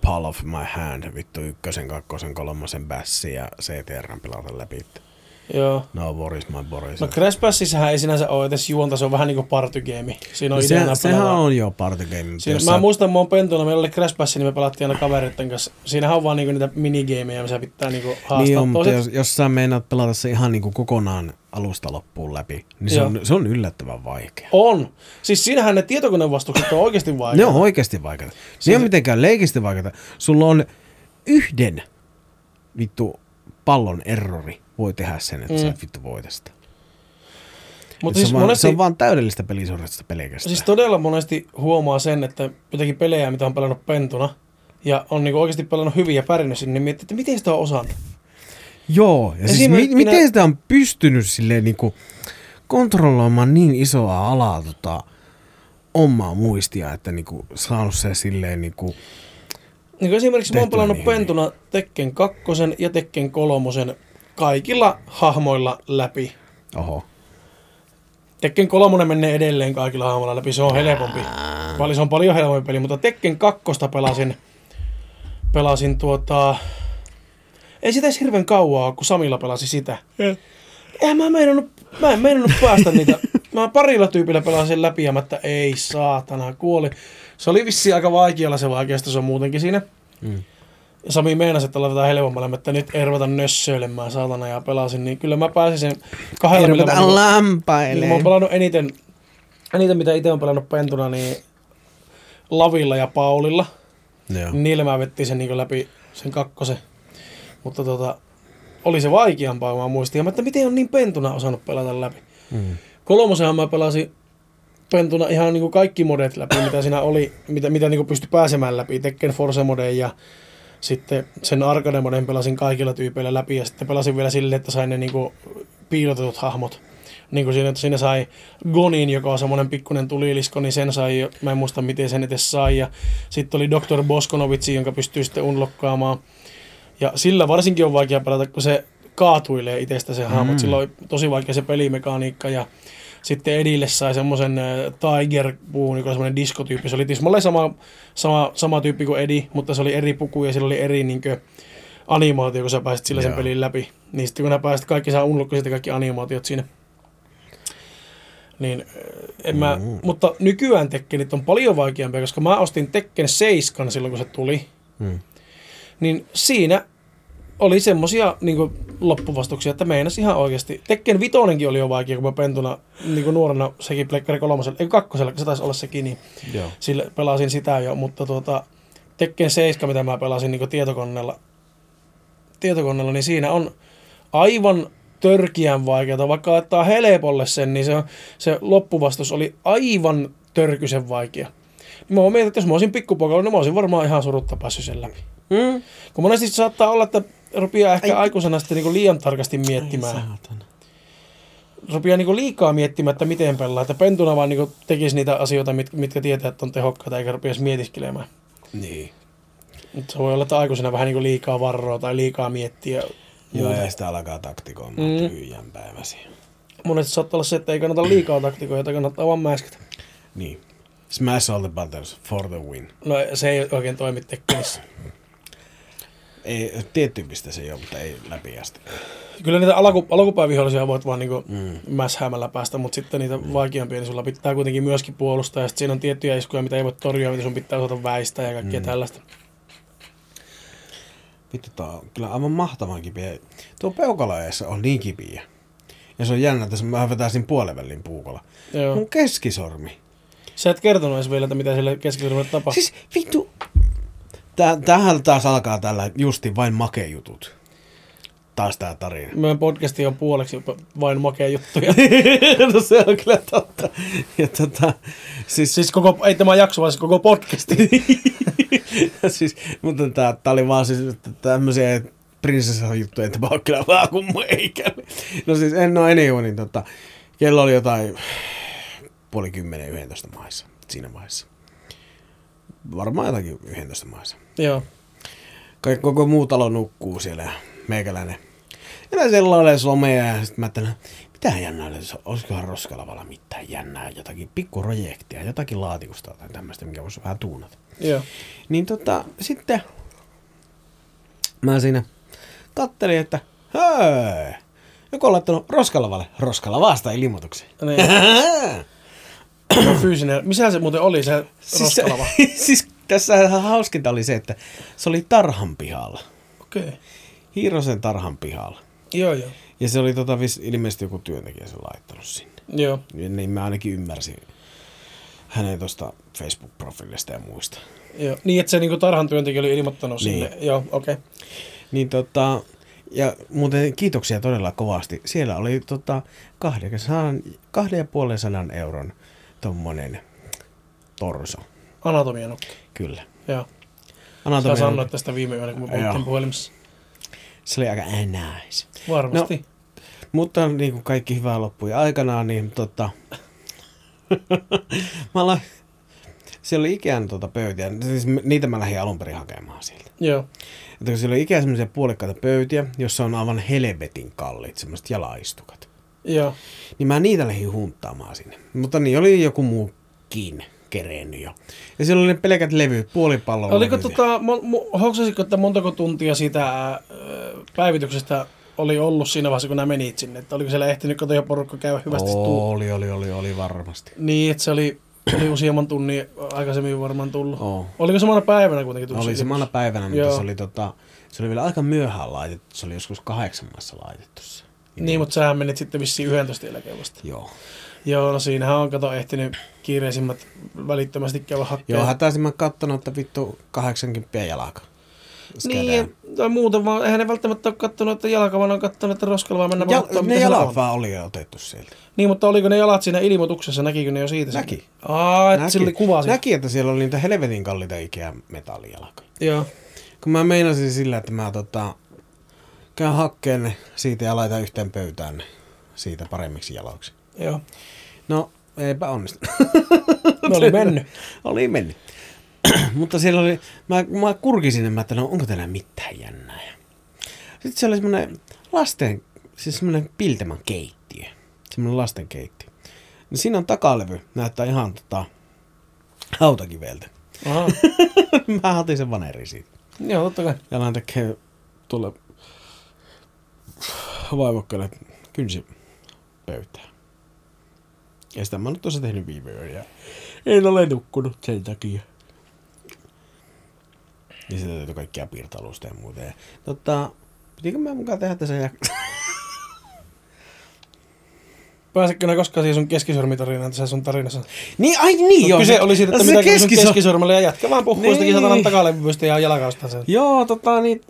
Pall of my hand, vittu ykkösen, kakkosen, kolmosen bassin ja CTRn pelata läpi. Joo. No Boris, my Boris. No Crash Bassissähän ei sinänsä ole edes juonta, se on vähän niin kuin partygame. Siinä on No se, sehän on jo party game. mutta Siinä, mä muistan, mä oon pentuna, meillä oli Crash Bass, niin me pelattiin aina kavereiden kanssa. Siinähän on vaan niinku niitä minigameja, missä pitää niinku haastaa Niin on, mutta jos, jos sä meinaat pelata se ihan niinku kokonaan alusta loppuun läpi, niin se Joo. on, se on yllättävän vaikea. On. Siis siinähän ne tietokonevastukset on oikeasti vaikeita. Ne on oikeasti vaikeita. Siis- ei ole mitenkään leikisti vaikeita. Sulla on yhden vittu pallon errori voi tehdä sen, että mm. sä vittu voita sitä. Mutta se, siis on vaan, monesti, se on vaan täydellistä pelisuoritusta pelkästään. siis todella monesti huomaa sen, että jotenkin pelejä, mitä on pelannut pentuna, ja on niinku oikeasti pelannut hyvin ja pärjännyt sinne, niin miettii, että miten sitä on osannut. Joo, ja siis mi- miten sitä on pystynyt silleen niinku kontrolloimaan niin isoa alaa tota, omaa muistia, että niinku saanut se silleen niinku, Niin kuin esimerkiksi mä oon pelannut niin hyvin. pentuna Tekken 2 ja Tekken 3 kaikilla hahmoilla läpi. oho. Tekken 3 menee edelleen kaikilla hahmoilla läpi, se on helpompi. Paljon, se on paljon helpompi peli, mutta Tekken 2 pelasin, pelasin tuota... Ei sitä edes hirveän kauaa, kun Samilla pelasi sitä. Eihän mä meinannut, mä en meinannut päästä niitä. Mä parilla tyypillä pelasin läpi ja mä, että ei saatana, kuoli. Se oli vissiin aika vaikealla se vaikeasta, se on muutenkin siinä. Mm. Ja Sami meinasi, että laitetaan helpommalle, että nyt ei ruveta nössöilemään saatana ja pelasin, niin kyllä mä pääsin sen kahdella millä mä, niinku- niin, mä oon pelannut eniten, eniten mitä itse on pelannut pentuna, niin Lavilla ja Paulilla. Joo. Niillä mä vettiin sen niin läpi sen kakkosen. Mutta tota, oli se vaikeampaa, kun mä muistin. Ja mä, että miten on niin pentuna osannut pelata läpi. Mm. Kolmosenhan mä pelasin pentuna ihan niin kuin kaikki modet läpi, mitä siinä oli, mitä, mitä niin kuin pystyi pääsemään läpi. Tekken Force modeen ja sitten sen arcade moden pelasin kaikilla tyypeillä läpi ja sitten pelasin vielä silleen, että sain ne niin kuin piilotetut hahmot. Niin kuin siinä, että siinä sai Gonin, joka on semmoinen pikkuinen tulilisko, niin sen sai, mä en muista miten sen edes sai. Ja sitten oli Dr. Boskonovitsi, jonka pystyy sitten unlokkaamaan. Ja sillä varsinkin on vaikea pelata, kun se kaatuilee itsestä se hahmo. Mm. Sillä on tosi vaikea se pelimekaniikka ja sitten Edille sai semmoisen äh, Tiger-puun, joka on semmoinen diskotyyppi. Se oli tismalleen sama, sama, sama tyyppi kuin Edi, mutta se oli eri puku ja sillä oli eri niinkö, animaatio, kun sä pääsit sillä sen Joo. pelin läpi. Niin sitten kun nää pääsit kaikki, saa unlockkaa sitten kaikki animaatiot siinä. Niin, äh, en mä, Mm. mutta nykyään Tekkenit on paljon vaikeampia, koska mä ostin Tekken 7 silloin, kun se tuli. Mm. Niin siinä oli semmosia niin loppuvastuksia, että meinas ihan oikeasti. Tekken vitonenkin oli jo vaikea, kun mä pentuna niin nuorena sekin Pleikkari kolmosella, ei kakkosella, se taisi olla sekin, niin Joo. sille pelasin sitä jo, mutta tuota, Tekken 7, mitä mä pelasin niin tietokoneella, tietokoneella, niin siinä on aivan törkiän vaikeaa. Vaikka laittaa helpolle sen, niin se, se loppuvastus oli aivan törkysen vaikea. Niin mä oon miettinyt, että jos mä olisin pikkupoika, niin mä olisin varmaan ihan surutta päässyt sen läpi. Mm. Kun monesti saattaa olla, että rupeaa ehkä Ai. aikuisena sitten niin liian tarkasti miettimään. Saatana. rupeaa niinku liikaa miettimään, että miten pelaa. Että pentuna vaan niinku tekisi niitä asioita, mit, mitkä tietää, että on tehokkaita, eikä rupeaisi mietiskelemään. Niin. Mutta se voi olla, että aikuisena vähän niinku liikaa varroa tai liikaa miettiä. Joo, ja sitä alkaa taktikoimaan Mm. mm. tyhjän päiväsi. Monesti saattaa olla se, että ei kannata liikaa taktikoida, että kannattaa vaan mäskätä. Niin. Smash all the buttons for the win. No se ei oikein toimi Tekkenissä. Ei, tiettyyn piste se joo, mutta ei läpi asti. Kyllä niitä alku, alkupäivihollisia voit vaan niinku Mm. mäshäämällä päästä, mutta sitten niitä vaikeampia, niin sulla pitää kuitenkin myöskin puolustaa. Ja sitten siinä on tiettyjä iskuja, mitä ei voi torjua, mitä sun pitää osata väistää ja kaikkea Mm. tällaista. Vittu, tää on kyllä aivan mahtavan kipiä. Tuo peukaloajassa on niin kipiä. Ja se on jännä, että mä vetäisin puolivälin puukolla. Joo. Mun keskisormi. Sä et kertonut edes vielä, että mitä sille keskisellä tapahtuu. Siis vittu. Tähän taas alkaa tällä justi vain makejutut. taas tää tarina. Meidän podcasti on puoleksi vain makea juttuja. no se on kyllä totta. Ja tota, siis, siis koko, ei tämä jakso, vaan siis koko podcasti. siis, mutta tää, tää oli vaan siis tämmöisiä prinsessa-juttuja, että mä oon kyllä vaan kuin meikälle. No siis en oo anyway, niin tota, kello oli jotain puoli kymmenen, yhdentoista maissa siinä vaiheessa. Varmaan jotakin yhdentoista maissa. Joo. Kaikki koko muu talo nukkuu siellä ja meikäläinen. Ja sellainen somea ja sitten mä ajattelin, mitä jännää, olisikohan Roskalavalla mitään jännää, jotakin pikkuprojektia, jotakin laatikusta tai tämmöistä, mikä voisi vähän tuunata. Joo. Niin tota, sitten mä siinä kattelin, että hei, joku on laittanut Roskalavalle Roskalavasta ilmoituksen. Niin. fyysinen. Missä se muuten oli se siis, Roskalava? siis tässä hauskinta oli se, että se oli tarhan pihalla. Okei. Okay. Hiirosen tarhan pihalla. Joo, joo. Ja se oli tota, ilmeisesti joku työntekijä se laittanut sinne. Joo. Ja niin mä ainakin ymmärsin hänen tuosta Facebook-profiilista ja muista. Joo. Niin, että se niin tarhan työntekijä oli ilmoittanut niin. sinne. Joo, okei. Okay. Niin tota, ja muuten kiitoksia todella kovasti. Siellä oli tota kahden, kahden ja puolen sadan euron tommonen torso. Anatomianukki. Kyllä. Joo. Anatomia Sä sanoit tästä viime yönä, kun mä puhuttiin puhelimessa. Se oli aika nice. Varmasti. No, mutta niin kuin kaikki hyvää loppui aikanaan, niin tota... mä aloin... Siellä oli Ikean tuota pöytiä, siis niitä mä lähdin alun perin hakemaan sieltä. Joo. Että kun siellä oli Ikea semmoisia puolikkaita pöytiä, jossa on aivan helvetin kalliit semmoiset jalaistukat. Joo. Niin mä niitä lähdin hunttaamaan sinne. Mutta niin oli joku muukin kerennyt jo. Ja siellä oli ne pelkät levyt, puolipallon Oliko levyt. tota, hoksasitko, että montako tuntia siitä ää, päivityksestä oli ollut siinä vaiheessa, kun nämä menit sinne? Että oliko siellä ehtinyt kato jo porukka käydä hyvästi tuu? Oli, oli, oli, oli varmasti. Niin, että se oli, oli useamman tunnin aikaisemmin varmaan tullut. Oh. Oliko samana päivänä kuitenkin tullut? Oli samana päivänä, mutta se oli, tota, se oli vielä aika myöhään laitettu. Se oli joskus kahdeksan maassa laitettu se. Niin, mutta sähän menit sitten vissiin 11 jälkeen vasta. Joo. Joo, no siinähän on kato ehtinyt kiireisimmät välittömästi käydä hakemaan. Joo, hätäisin mä kattonut, että vittu 80 jalka. Niin, tai muuten vaan, eihän ne välttämättä ole kattonut, että jalka, vaan on kattonut, että roskalla vaan mennä ja, vaan Ne jalat vaan oli jo otettu sieltä. Niin, mutta oliko ne jalat siinä ilmoituksessa, näkikö ne jo siitä? Näki. Aa, että sillä oli kuva Näki, että siellä oli niitä helvetin kalliita Ikea metallijalkoja. Joo. Kun mä meinasin sillä, että mä tota, käyn hakkeen ne siitä ja laitan yhteen pöytään ne siitä paremmiksi jaloiksi. Joo. No, eipä onnistu. ne oli mennyt. oli mennyt. Mutta siellä oli, mä, mä kurkin sinne, mä että no onko täällä mitään jännää. Sitten siellä oli semmoinen lasten, siis semmoinen piltemän keittiö. Semmoinen lasten keittiö. Niin siinä on takalevy, näyttää ihan tota, hautakiveltä. mä otin sen vaneri siitä. Joo, totta kai. Ja tekee tuolle vaivokkaille kynsi pöytään. Ja sitä mä oon tuossa tehnyt viime yön ja en ole nukkunut sen takia. Ja sitä täytyy kaikkia piirtalusta ja muuta. Ja, tota, pitikö mä mukaan tehdä tässä ja... Pääsitkö ne koskaan siihen sun keskisormitarinaan tässä sun tarinassa? Niin, ai niin joo. Kyse oli siitä, että mitä keskisor... sun keskisormella ja jätkä vaan puhuu niin. jostakin satanan takalevyistä ja jalkausta sen. Joo, tota niin,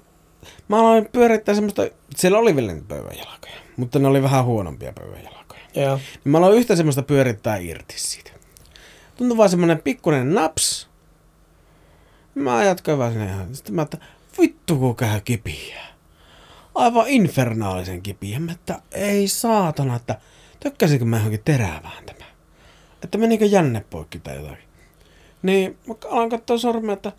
mä aloin pyörittää semmoista, siellä oli vielä niitä pöydänjalkoja, mutta ne oli vähän huonompia pöydänjalkoja. Joo. Niin mä aloin yhtä semmoista pyörittää irti siitä. Tuntui vaan semmoinen pikkuinen naps. Mä jatkoin vaan sinne ihan. Sitten mä että vittu kun käy kipiä. Aivan infernaalisen kipiä. Mä että ei saatana, että tökkäsinkö mä johonkin terävään tämä. Että menikö jänne poikki tai jotakin. Niin mä alan katsoa sormea, että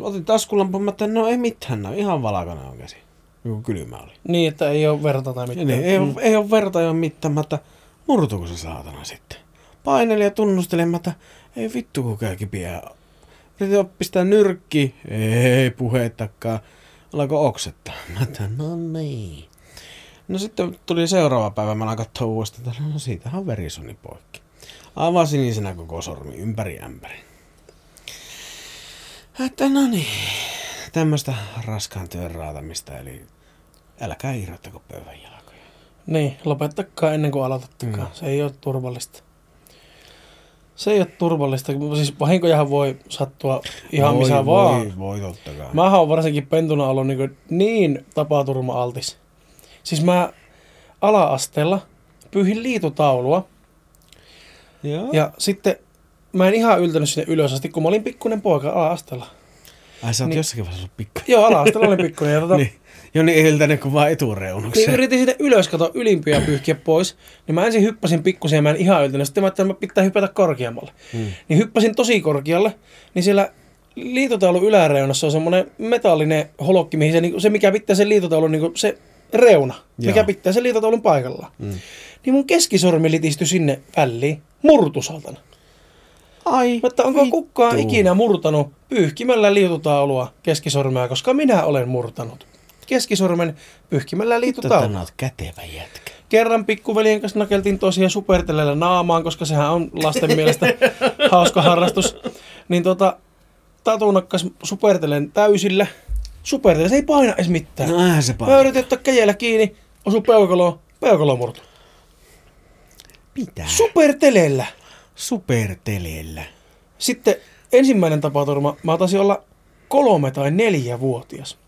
Otin taskulampun, mä että no ei mitään, no ihan valakana on käsi. Joku kylmä oli. Niin, että ei ole verta tai mitään. Niin, ei, mm. ole, ei ole verta, ei ole mitään, mä että murtuuko se saatana sitten. Paineli ja että ei vittu kun käy kipiä. Yritin pistää nyrkki, ei puhettakaan. Alako oksettaa. Mä että no niin. No sitten tuli seuraava päivä, mä aloin katsoa uudestaan, että no siitähän on verisoni poikki. Aivan sinisenä koko sormi, ympäri ämpäri. Että no niin, tämmöistä raskaan työn raatamista, eli älkää irrottako pöydän jalkoja. Niin, lopettakaa ennen kuin aloitattakaan. Mm. Se ei ole turvallista. Se ei ole turvallista. Siis vahinkojahan voi sattua ihan voi, missä voi, vaan. Voi, totta kai. Mä oon varsinkin pentuna ollut niin, niin tapaturma-altis. Siis mä ala-asteella pyyhin liitotaulua Joo. ja sitten mä en ihan yltänyt sinne ylös asti, kun mä olin pikkunen poika ala-asteella. Ai sä oot Niin. jossakin vaiheessa ollut pikku. Joo, ala-asteella olin pikkunen. Ja tota, Niin. Joni ei yltänyt kuin vaan Niin etureunukseen. yritin sinne ylös kato ylimpiä pyyhkiä pois, niin mä ensin hyppäsin pikkusen ja mä en ihan yltänyt. Sitten mä ajattelin, että mä pitää hypätä korkeammalle. Hmm. Niin hyppäsin tosi korkealle, niin siellä liitotaulun yläreunassa on semmoinen metallinen holokki, mihin se, niinku, se mikä pitää sen liitotaulun, niinku, se reuna, Joo. mikä pitää sen liitotaulun paikallaan. Mm. Niin mun keskisormi litistyi sinne väliin, murtu saatana. Ai, Mutta onko vittu. kukaan ikinä murtanut pyyhkimällä liitotaulua keskisormea, koska minä olen murtanut. Keskisormen pyyhkimällä Tätä liitotaulua. oot kätevä jätkä. Kerran pikkuveljen kanssa nakeltiin tosiaan supertelellä naamaan, koska sehän on lasten mielestä hauska harrastus. Niin tota, Tatu nakkas supertelen täysillä. Supertele, se ei paina edes mitään. No eihän se Mä paljon. yritin ottaa käjellä kiinni, osu peukaloon, peukalo murtu. Mitä? Supertelellä. Superteleellä. Sitten ensimmäinen tapaturma, mä taisin olla kolme tai neljä vuotias.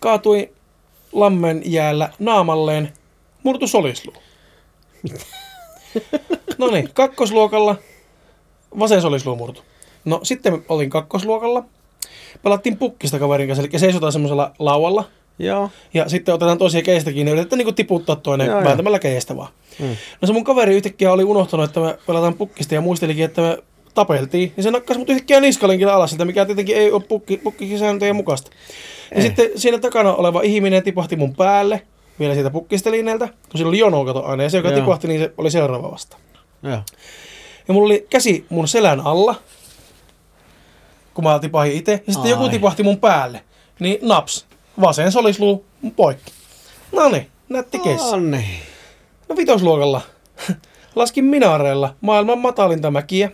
Kaatui lammen jäällä naamalleen, murtu solisluu. No niin, kakkosluokalla vasen solisluu murtu. No sitten olin kakkosluokalla. Pelattiin pukkista kaverin kanssa, eli seisotaan semmoisella laualla. Joo. Ja sitten otetaan toisia keistä kiinni ja yritetään niinku tiputtaa toinen Joo, joo. vääntämällä keistä vaan. Mm. No se mun kaveri yhtäkkiä oli unohtanut, että me pelataan pukkista ja muistelikin, että me tapeltiin. Niin se nakkasi mut yhtäkkiä niskalinkillä alas siltä, mikä tietenkin ei ole pukki, pukkisääntöjen mukaista. Ja Ei. sitten siinä takana oleva ihminen tipahti mun päälle, vielä siitä pukkistelineeltä, kun sillä oli jono kato aina, ja se, joka Joo. tipahti, niin se oli seuraava vasta. Joo. Ja mulla oli käsi mun selän alla, kun mä tipahin itse, ja sitten Ai. joku tipahti mun päälle. Niin naps, vasen solisluu poikki. No niin, nätti keissi. No vitosluokalla laskin minaareilla maailman matalinta mäkiä.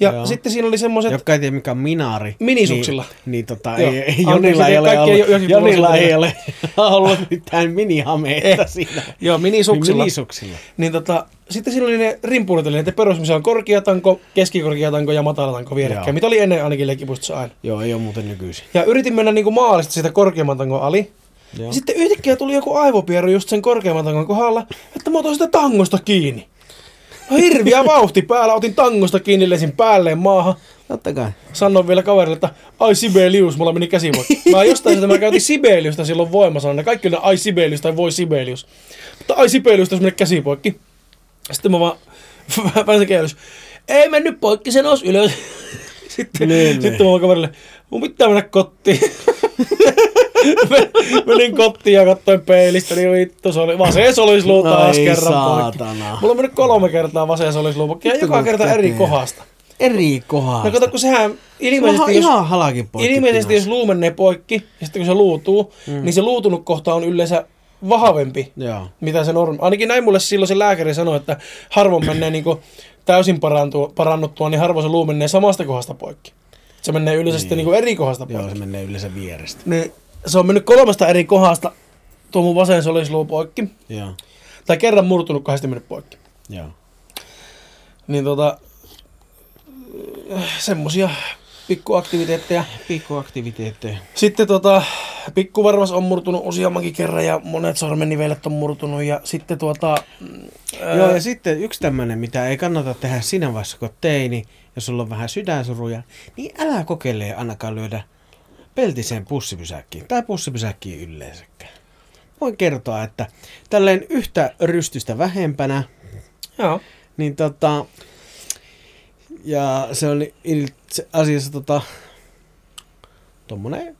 Ja Joo. sitten siinä oli semmoiset... Jotka ei tiedä mikä on minaari. Minisuksilla. Niin, niin tota, Joo. ei, ei, Anteeksi, Jonilla ei ole ollut, Jonilla ei ole ollut mitään minihameita Eh. siinä. Joo, minisuksilla. Minisuksilla. Niin tota, sitten siinä oli ne rimpuulit, eli ne perus, missä on korkeatanko, keskikorkeatanko ja matalatanko vierekkäin, Joo. mitä oli ennen ainakin leikkipuistossa aina. Joo, ei ole muuten nykyisin. Ja yritin mennä niinku maalista sitä korkeamman tangon ali. Joo. Ja sitten yhtäkkiä tuli joku aivopieru just sen korkeamman tangon kohdalla, että mä otan sitä tangosta kiinni. Hirviä vauhti päällä, otin tangosta kiinni, lesin päälleen maahan. Totta kai. Sanoin vielä kaverille, että ai Sibelius, mulla meni käsi poikki. Mä jostain sitä mä käytin Sibeliusta silloin voimasana. Kaikki oli ai Sibelius tai voi Sibelius. Mutta ai Sibelius, jos meni käsi poikki. Sitten mä vaan pääsin käydys. Ei mennyt poikki, se nousi ylös. Sitten, Niin, sitten niin. mä kaverille, mun pitää mennä kotiin. Menin kotiin ja katsoin peilistä, niin vittu, se oli vasen solisluu taas Ai kerran poikki. saatana. Mulla on mennyt kolme kertaa vasen poikki ja joka kerta eri kohdasta. Eri kohdasta. No kato, kun sehän Ilmeisesti ilmeisesti, jos, ihan halakin poikki. ilmeisesti jos luu menee poikki, ja sitten kun se luutuu, mm. niin se luutunut kohta on yleensä vahvempi, Joo. mitä se normi. Ainakin näin mulle silloin se lääkäri sanoi, että harvoin menee niin täysin parantua, parannuttua, niin harvoin se luu menee samasta kohdasta poikki. Se menee yleensä niin. sitten niin eri kohdasta Joo, poikki. se menee yleensä vierestä. Niin, se on mennyt kolmesta eri kohdasta tuo mun vasen solisluu poikki. Joo. Tai kerran murtunut, kahdesti mennyt poikki. Joo. Niin tota, semmosia pikkuaktiviteetteja. Pikkuaktiviteetteja. Sitten tota, pikkuvarvas on murtunut useammankin kerran ja monet sormennivelet on murtunut ja sitten tuota... mm, ää, Joo, ja sitten yksi tämmöinen, mitä ei kannata tehdä siinä vaiheessa, kun teini, jos sulla on vähän sydänsuruja, niin älä kokeile ainakaan lyödä peltiseen pussipysäkkiin tai pussipysäkkiin yleensäkään. Voin kertoa, että tälleen yhtä rystystä vähempänä, Joo. niin tota, ja se on itse asiassa tota, tommonen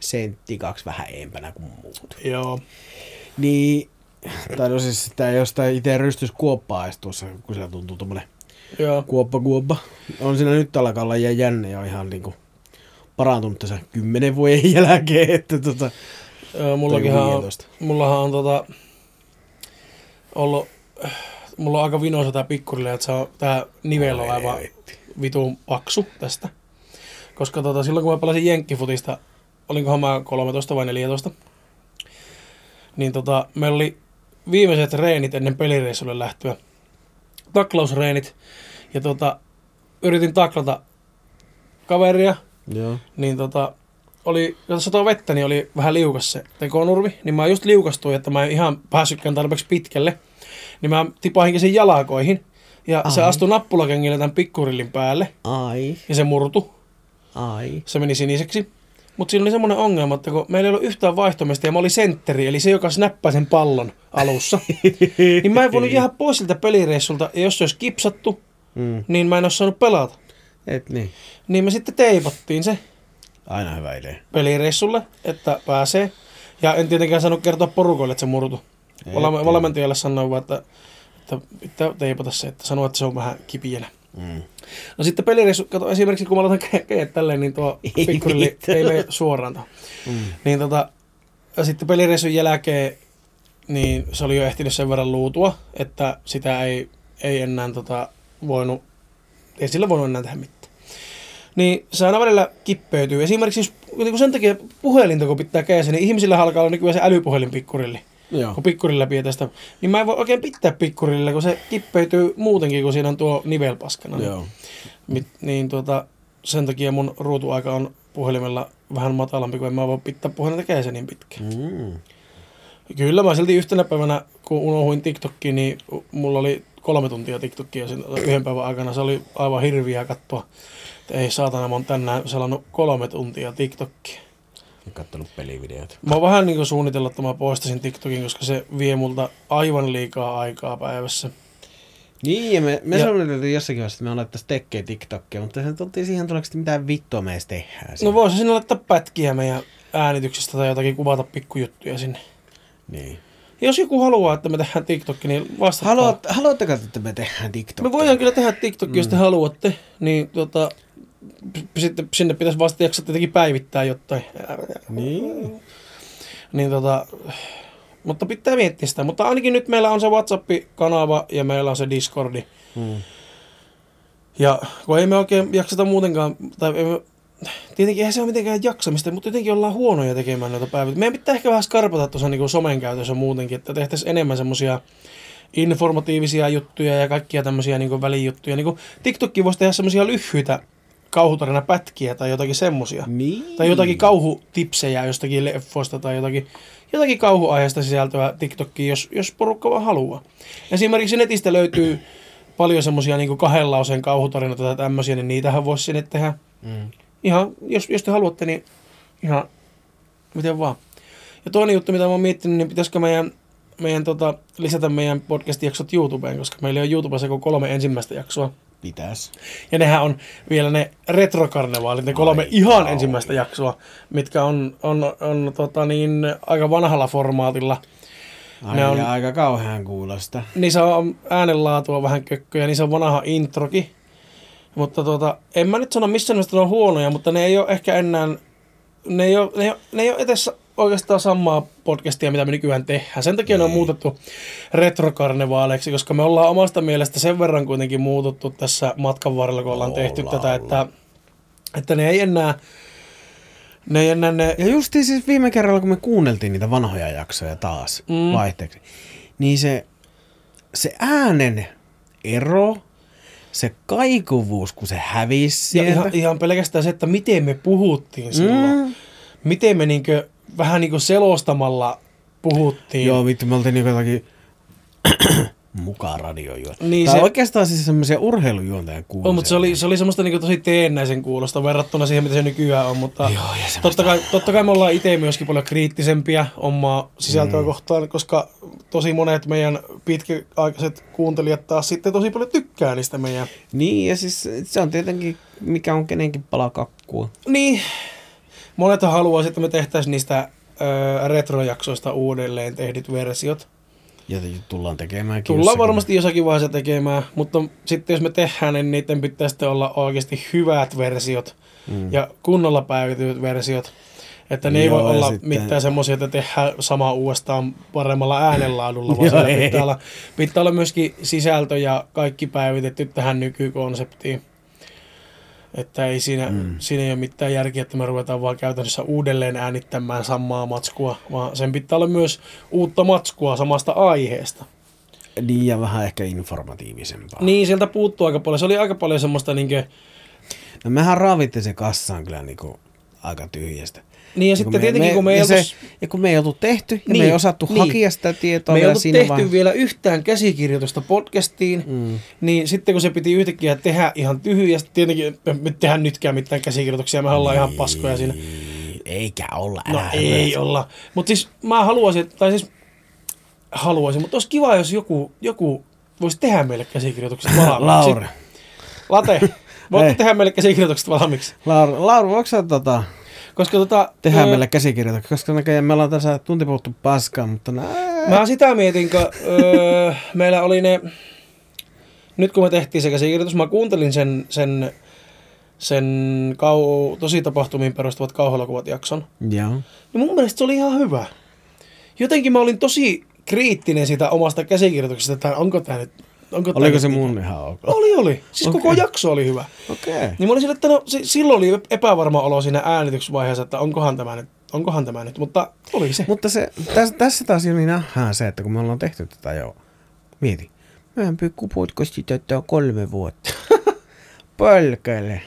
sentti kaksi vähän eempänä kuin muut. Joo. Niin, tai no siis sitä jostain itse rystys kuoppaa edes tuossa, kun se tuntuu tommonen Joo. kuoppa kuoppa. On siinä nyt alkaa olla ja jänne ja ihan niinku parantunut tässä kymmenen vuoden jälkeen, että tota, mullakinhan on, 15. mullahan on tota, ollut, mulla on aika vinoisa tää pikkurille, että se on tää nivel on aivan vitun paksu tästä. Koska tota, silloin kun mä pelasin jenkkifutista, olinkohan mä 13 vai 14, niin tota, meillä oli viimeiset reenit ennen pelireissulle lähtöä. Taklausreenit. Ja tota, yritin taklata kaveria, Joo. niin tota, oli, kun satoi vettä, niin oli vähän liukas se tekonurmi, niin mä just liukastuin, että mä en ihan päässytkään tarpeeksi pitkälle. Niin mä tipahinkin sen jalakoihin, ja Ai. se astui nappulakengille tämän pikkurillin päälle, Ai, ja se murtu. ai. Se meni siniseksi. Mutta siinä oli semmoinen ongelma, että kun meillä ei ollut yhtään vaihtomista ja mä olin sentteri, eli se, joka snappaa sen pallon alussa, niin mä en voinut jäädä pois siltä pelireissulta, ja jos se olisi kipsattu, Mm. niin mä en olisi saanut pelata. Et niin. Niin me sitten teipattiin se Aina hyvä idea. pelireissulle, että pääsee. Ja en tietenkään saanut kertoa porukoille, että se murtu. Valme- valmentajalle sanoin vaan, että, että pitää teipata se, että sanoo, että se on vähän kipienä. Mm. No sitten pelireissu, kato esimerkiksi kun mä laitan kädet tälleen, niin tuo pikkurilli ei mene suoraan tuohon. Mm. Niin tota, ja sitten pelireissun jälkeen, niin se oli jo ehtinyt sen verran luutua, että sitä ei, ei enää tota, voinut, ei sillä voinut enää tehdä mitään. Niin se aina välillä kippeytyy. Esimerkiksi jos niin kun sen takia puhelinta, kun pitää kädessä, niin ihmisillä alkaa olla nykyään se älypuhelin pikkurilli. Joo. Kun pikkurilla läpi tästä, niin mä en voi oikein pitää pikkurilla, kun se kippeytyy muutenkin, kun siinä on tuo nivelpaskana. Niin- Joo. Mit, niin tuota, sen takia mun ruutuaika on puhelimella vähän matalampi, kun en mä voi pitää puhelinta kädessä niin pitkään. Mm. Kyllä mä silti yhtenä päivänä, kun unohuin TikTokkiin, niin mulla oli kolme tuntia TikTokia sen yhden päivän aikana. Se oli aivan hirviä katsoa. Ei saatana, mä oon tänään selannut kolme tuntia TikTokia. Olen kattonut pelivideoita. Mä oon vähän niin kuin suunnitellut, että mä poistasin TikTokin, koska se vie multa aivan liikaa aikaa päivässä. Niin, ja me, me Ja- suunniteltiin jossakin vaiheessa, että me alettaisiin tekemään TikTokia, mutta se tultiin siihen tuleeksi, mitä vittua me edes tehdään. No siinä. voisi sinne laittaa pätkiä meidän äänityksestä tai jotakin kuvata pikkujuttuja sinne. Niin. Jos joku haluaa, että me tehdään TikTok, niin vastatkaa. Haluat, haluatteko, että me tehdään TikTokia? Me voidaan kyllä tehdä TikTokia, jos te Mm. haluatte. Niin tota, sitten sinne pitäisi vasta jaksaa tietenkin päivittää jotain. Niin. Niin tota, mutta pitää miettiä sitä. Mutta ainakin nyt meillä on se WhatsApp-kanava ja meillä on se Discordi. Mm. Ja kun ei me oikein jakseta muutenkaan, tai ei me, tietenkin eihän se ole mitenkään jaksamista, mutta jotenkin ollaan huonoja tekemään noita päivityksiä. Meidän pitää ehkä vähän skarpata tuossa niin somen käytössä muutenkin, että tehtäisiin enemmän semmoisia informatiivisia juttuja ja kaikkia tämmöisiä niin välijuttuja. Niin TikTokki voisi tehdä semmoisia lyhyitä kauhutarinapätkiä tai jotakin semmoisia. Niin. Tai jotakin kauhutipsejä jostakin leffoista tai jotakin, jotakin kauhuaiheesta sisältöä TikTokkiin, jos, jos porukka vaan haluaa. Esimerkiksi netistä löytyy paljon semmoisia niin kahden lauseen kauhutarinoita tai tämmöisiä, niin niitähän voisi sinne tehdä. Mm. Ihan, jos, jos te haluatte, niin ihan miten vaan. Ja toinen juttu, mitä mä oon miettinyt, niin pitäisikö meidän, meidän tota, lisätä meidän podcast-jaksot YouTubeen, koska meillä on YouTubessa kuin kolme ensimmäistä jaksoa. Pitäis. Ja nehän on vielä ne retrokarnevaalit, ne kolme Ai ihan kauhea. ensimmäistä jaksoa, mitkä on, on, on tota niin, aika vanhalla formaatilla. Ai, Ne on- aika kauhean kuulosta. Niissä on äänenlaatua vähän kökköjä, niissä on vanha introki. Mutta tota, en mä nyt sano missä nimessä ne on huonoja, mutta ne ei ole ehkä enää, ne ei ole, ne ei ole, ne ei ole edes oikeastaan samaa podcastia, mitä me nykyään tehdään. Sen takia ne on Ei. muutettu retrokarnevaaleiksi, koska me ollaan omasta mielestä sen verran kuitenkin muututtu tässä matkan varrella, kun ollaan tehty Ollaan, tätä, että, että ne ei enää, ne ei enää ne, Ja justiin siis viime kerralla, kun me kuunneltiin niitä vanhoja jaksoja taas mm. vaihteeksi, niin se, se äänen ero, se kaikuvuus, kun se hävisi ja ihan, ihan pelkästään se, että miten me puhuttiin silloin. mm. miten me niinkö, vähän niinku selostamalla puhuttiin. Joo, vittu, me oltiin niinku jotakin mukaan radiojuon. Niin Niin tai se- oikeastaan siis semmoisia urheilujuontajan kuuluisia. on, mutta se oli, se oli semmoista niinku tosi teennäisen kuulosta verrattuna siihen, mitä se nykyään on. Mutta Joo, ja semmoista- totta, kai, totta kai me ollaan itse myöskin paljon kriittisempiä omaa sisältöä mm. kohtaan, koska tosi monet meidän pitkäaikaiset kuuntelijat taas sitten tosi paljon tykkää niistä meidän. Niin, ja siis se on tietenkin, mikä on kenenkin pala kakkua. Niin, monet haluaisi, että me tehtäisiin niistä ö, retrojaksoista uudelleen tehdyt versiot. Ja tullaan tekemään Tullaan varmasti jossakin vaiheessa tekemään, mutta sitten jos me tehdään, niin niiden pitää sitten olla oikeasti hyvät versiot Mm. ja kunnolla päivitetyt versiot. Että ne ei voi olla sitten- mitään semmoisia, että tehdään sama uudestaan paremmalla äänenlaadulla, vaan Joo, pitää olla, pitää olla myöskin sisältö ja kaikki päivitetty tähän nykykonseptiin. Että ei siinä, mm. Siinä ei ole mitään järkeä, että me ruvetaan vaan käytännössä uudelleen äänittämään samaa matskua, vaan sen pitää olla myös uutta matskua samasta aiheesta. Niin, ja vähän ehkä informatiivisempaa. Niin, sieltä puuttuu aika paljon. Se oli aika paljon semmoista niinkö, No mehän raavittiin se kassaan kyllä niinku aika tyhjästä. Niin ja sitten tietenkin, kun me ei ja, oltu- se, ja kun me ei oltu tehty, ja Niin, me ei osattu niin. hakea sitä tietoa me ei oltu tehty vaiheessa. vielä yhtään käsikirjoitusta podcastiin, Mm. niin sitten kun se piti yhtäkkiä tehdä ihan tyhjästä, tietenkin me me tehdään nytkään mitään käsikirjoituksia, me ollaan ihan paskoja siinä. Ei, Eikä olla, No älä ei höpötä. olla. Mutta siis mä haluaisin, tai siis haluaisin, mutta olisi kiva, jos joku, joku voisi tehdä meille käsikirjoitukset valmiiksi. Lauri, Late, voitko tehdä meille käsikirjoitukset valmiiksi? Lauri, Lauri voiko sä tota, Koska tota, tehdä ö, meille käsikirjoituksia, koska näköjään me ollaan tässä tunti puhuttu paskaa, mutta nää... Mä sitä mietin, kun öö, meillä oli ne, nyt kun me tehtiin se käsikirjoitus, mä kuuntelin sen, sen, sen kau, tosi tapahtumiin perustuvat kauhuelokuvat jakson. Joo. Niin mun mielestä se oli ihan hyvä. Jotenkin mä olin tosi kriittinen siitä omasta käsikirjoituksesta, että onko tämä nyt... Onko Oliko se mun ihan ok? Oli, oli. Siis koko Okei. jakso oli hyvä. Okei. Okay. Niin mä olin sille, että no si- silloin oli epävarma olo siinä äänitysvaiheessa, että onkohan tämä nyt, onkohan tämä nyt, mutta oli se. Mutta se, tässä, tässä taas niin nähdään se, että kun me ollaan tehty tätä jo, mieti, meidän pikku podcasti täyttää kolme vuotta. Pölkölle.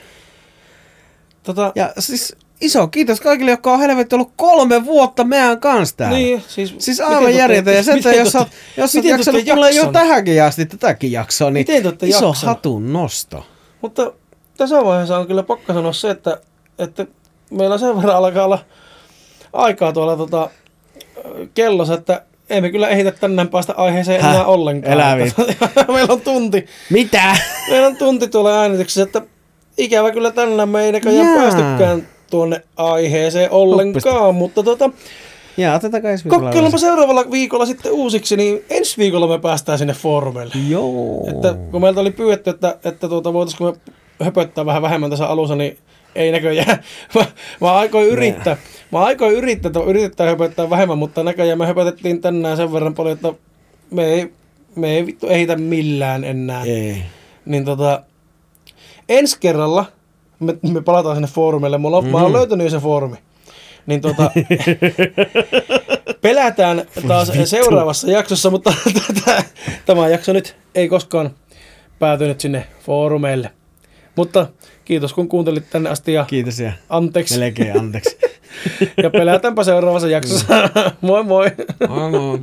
Tota, Ja siis iso kiitos kaikille, jotka on helvetti ollut kolme vuotta meidän kanssa täällä. niin, siis... Siis aivan te järjetön. Ja sen, jos olette- jos te jaksanut tulla jo tähänkin asti tätäkin jaksoa, niin iso jaksanut? hatun nosto. Mutta tässä vaiheessa on kyllä pakko sanoa se, että, että meillä sen verran alkaa olla aikaa tuolla tota, kellossa, että emme kyllä ehitä tänään päästä aiheeseen Häh? enää ollenkaan. Meillä on tunti, Mitä? meillä on tunti tuolla äänityksessä, että ikävä kyllä tänään me ei näköjään Jaa. päästykään tuonne aiheeseen ollenkaan, mutta tota, Ja otetaanko ensi viikolla kokeilupa yleensä? seuraavalla viikolla sitten uusiksi, niin ensi viikolla me päästään sinne foorumeille. Joo. Että kun meiltä oli pyydetty, että, että tuota, voitaisiinko me höpöttää vähän vähemmän tässä alussa, niin ei näköjään. Mä, mä aikoin yrittää. Mä aikoin yrittää, että yritetään höpöttää vähemmän, mutta näköjään me höpötettiin tänään sen verran paljon, että me ei, me ei vittu ehitä millään enää. Ei. Niin tota, ensi kerralla me, me palataan sinne foorumille. Mulla on, mm. Mä oon löytänyt jo se foorumi. Niin tota, pelätään taas seuraavassa jaksossa, mutta tämä jakso nyt ei koskaan päätynyt sinne foorumeille. Mutta kiitos kun kuuntelit tänne asti ja Kiitos ja anteeksi. melkein anteeksi. Ja pelätäänpä seuraavassa jaksossa. moi moi! Moi moi.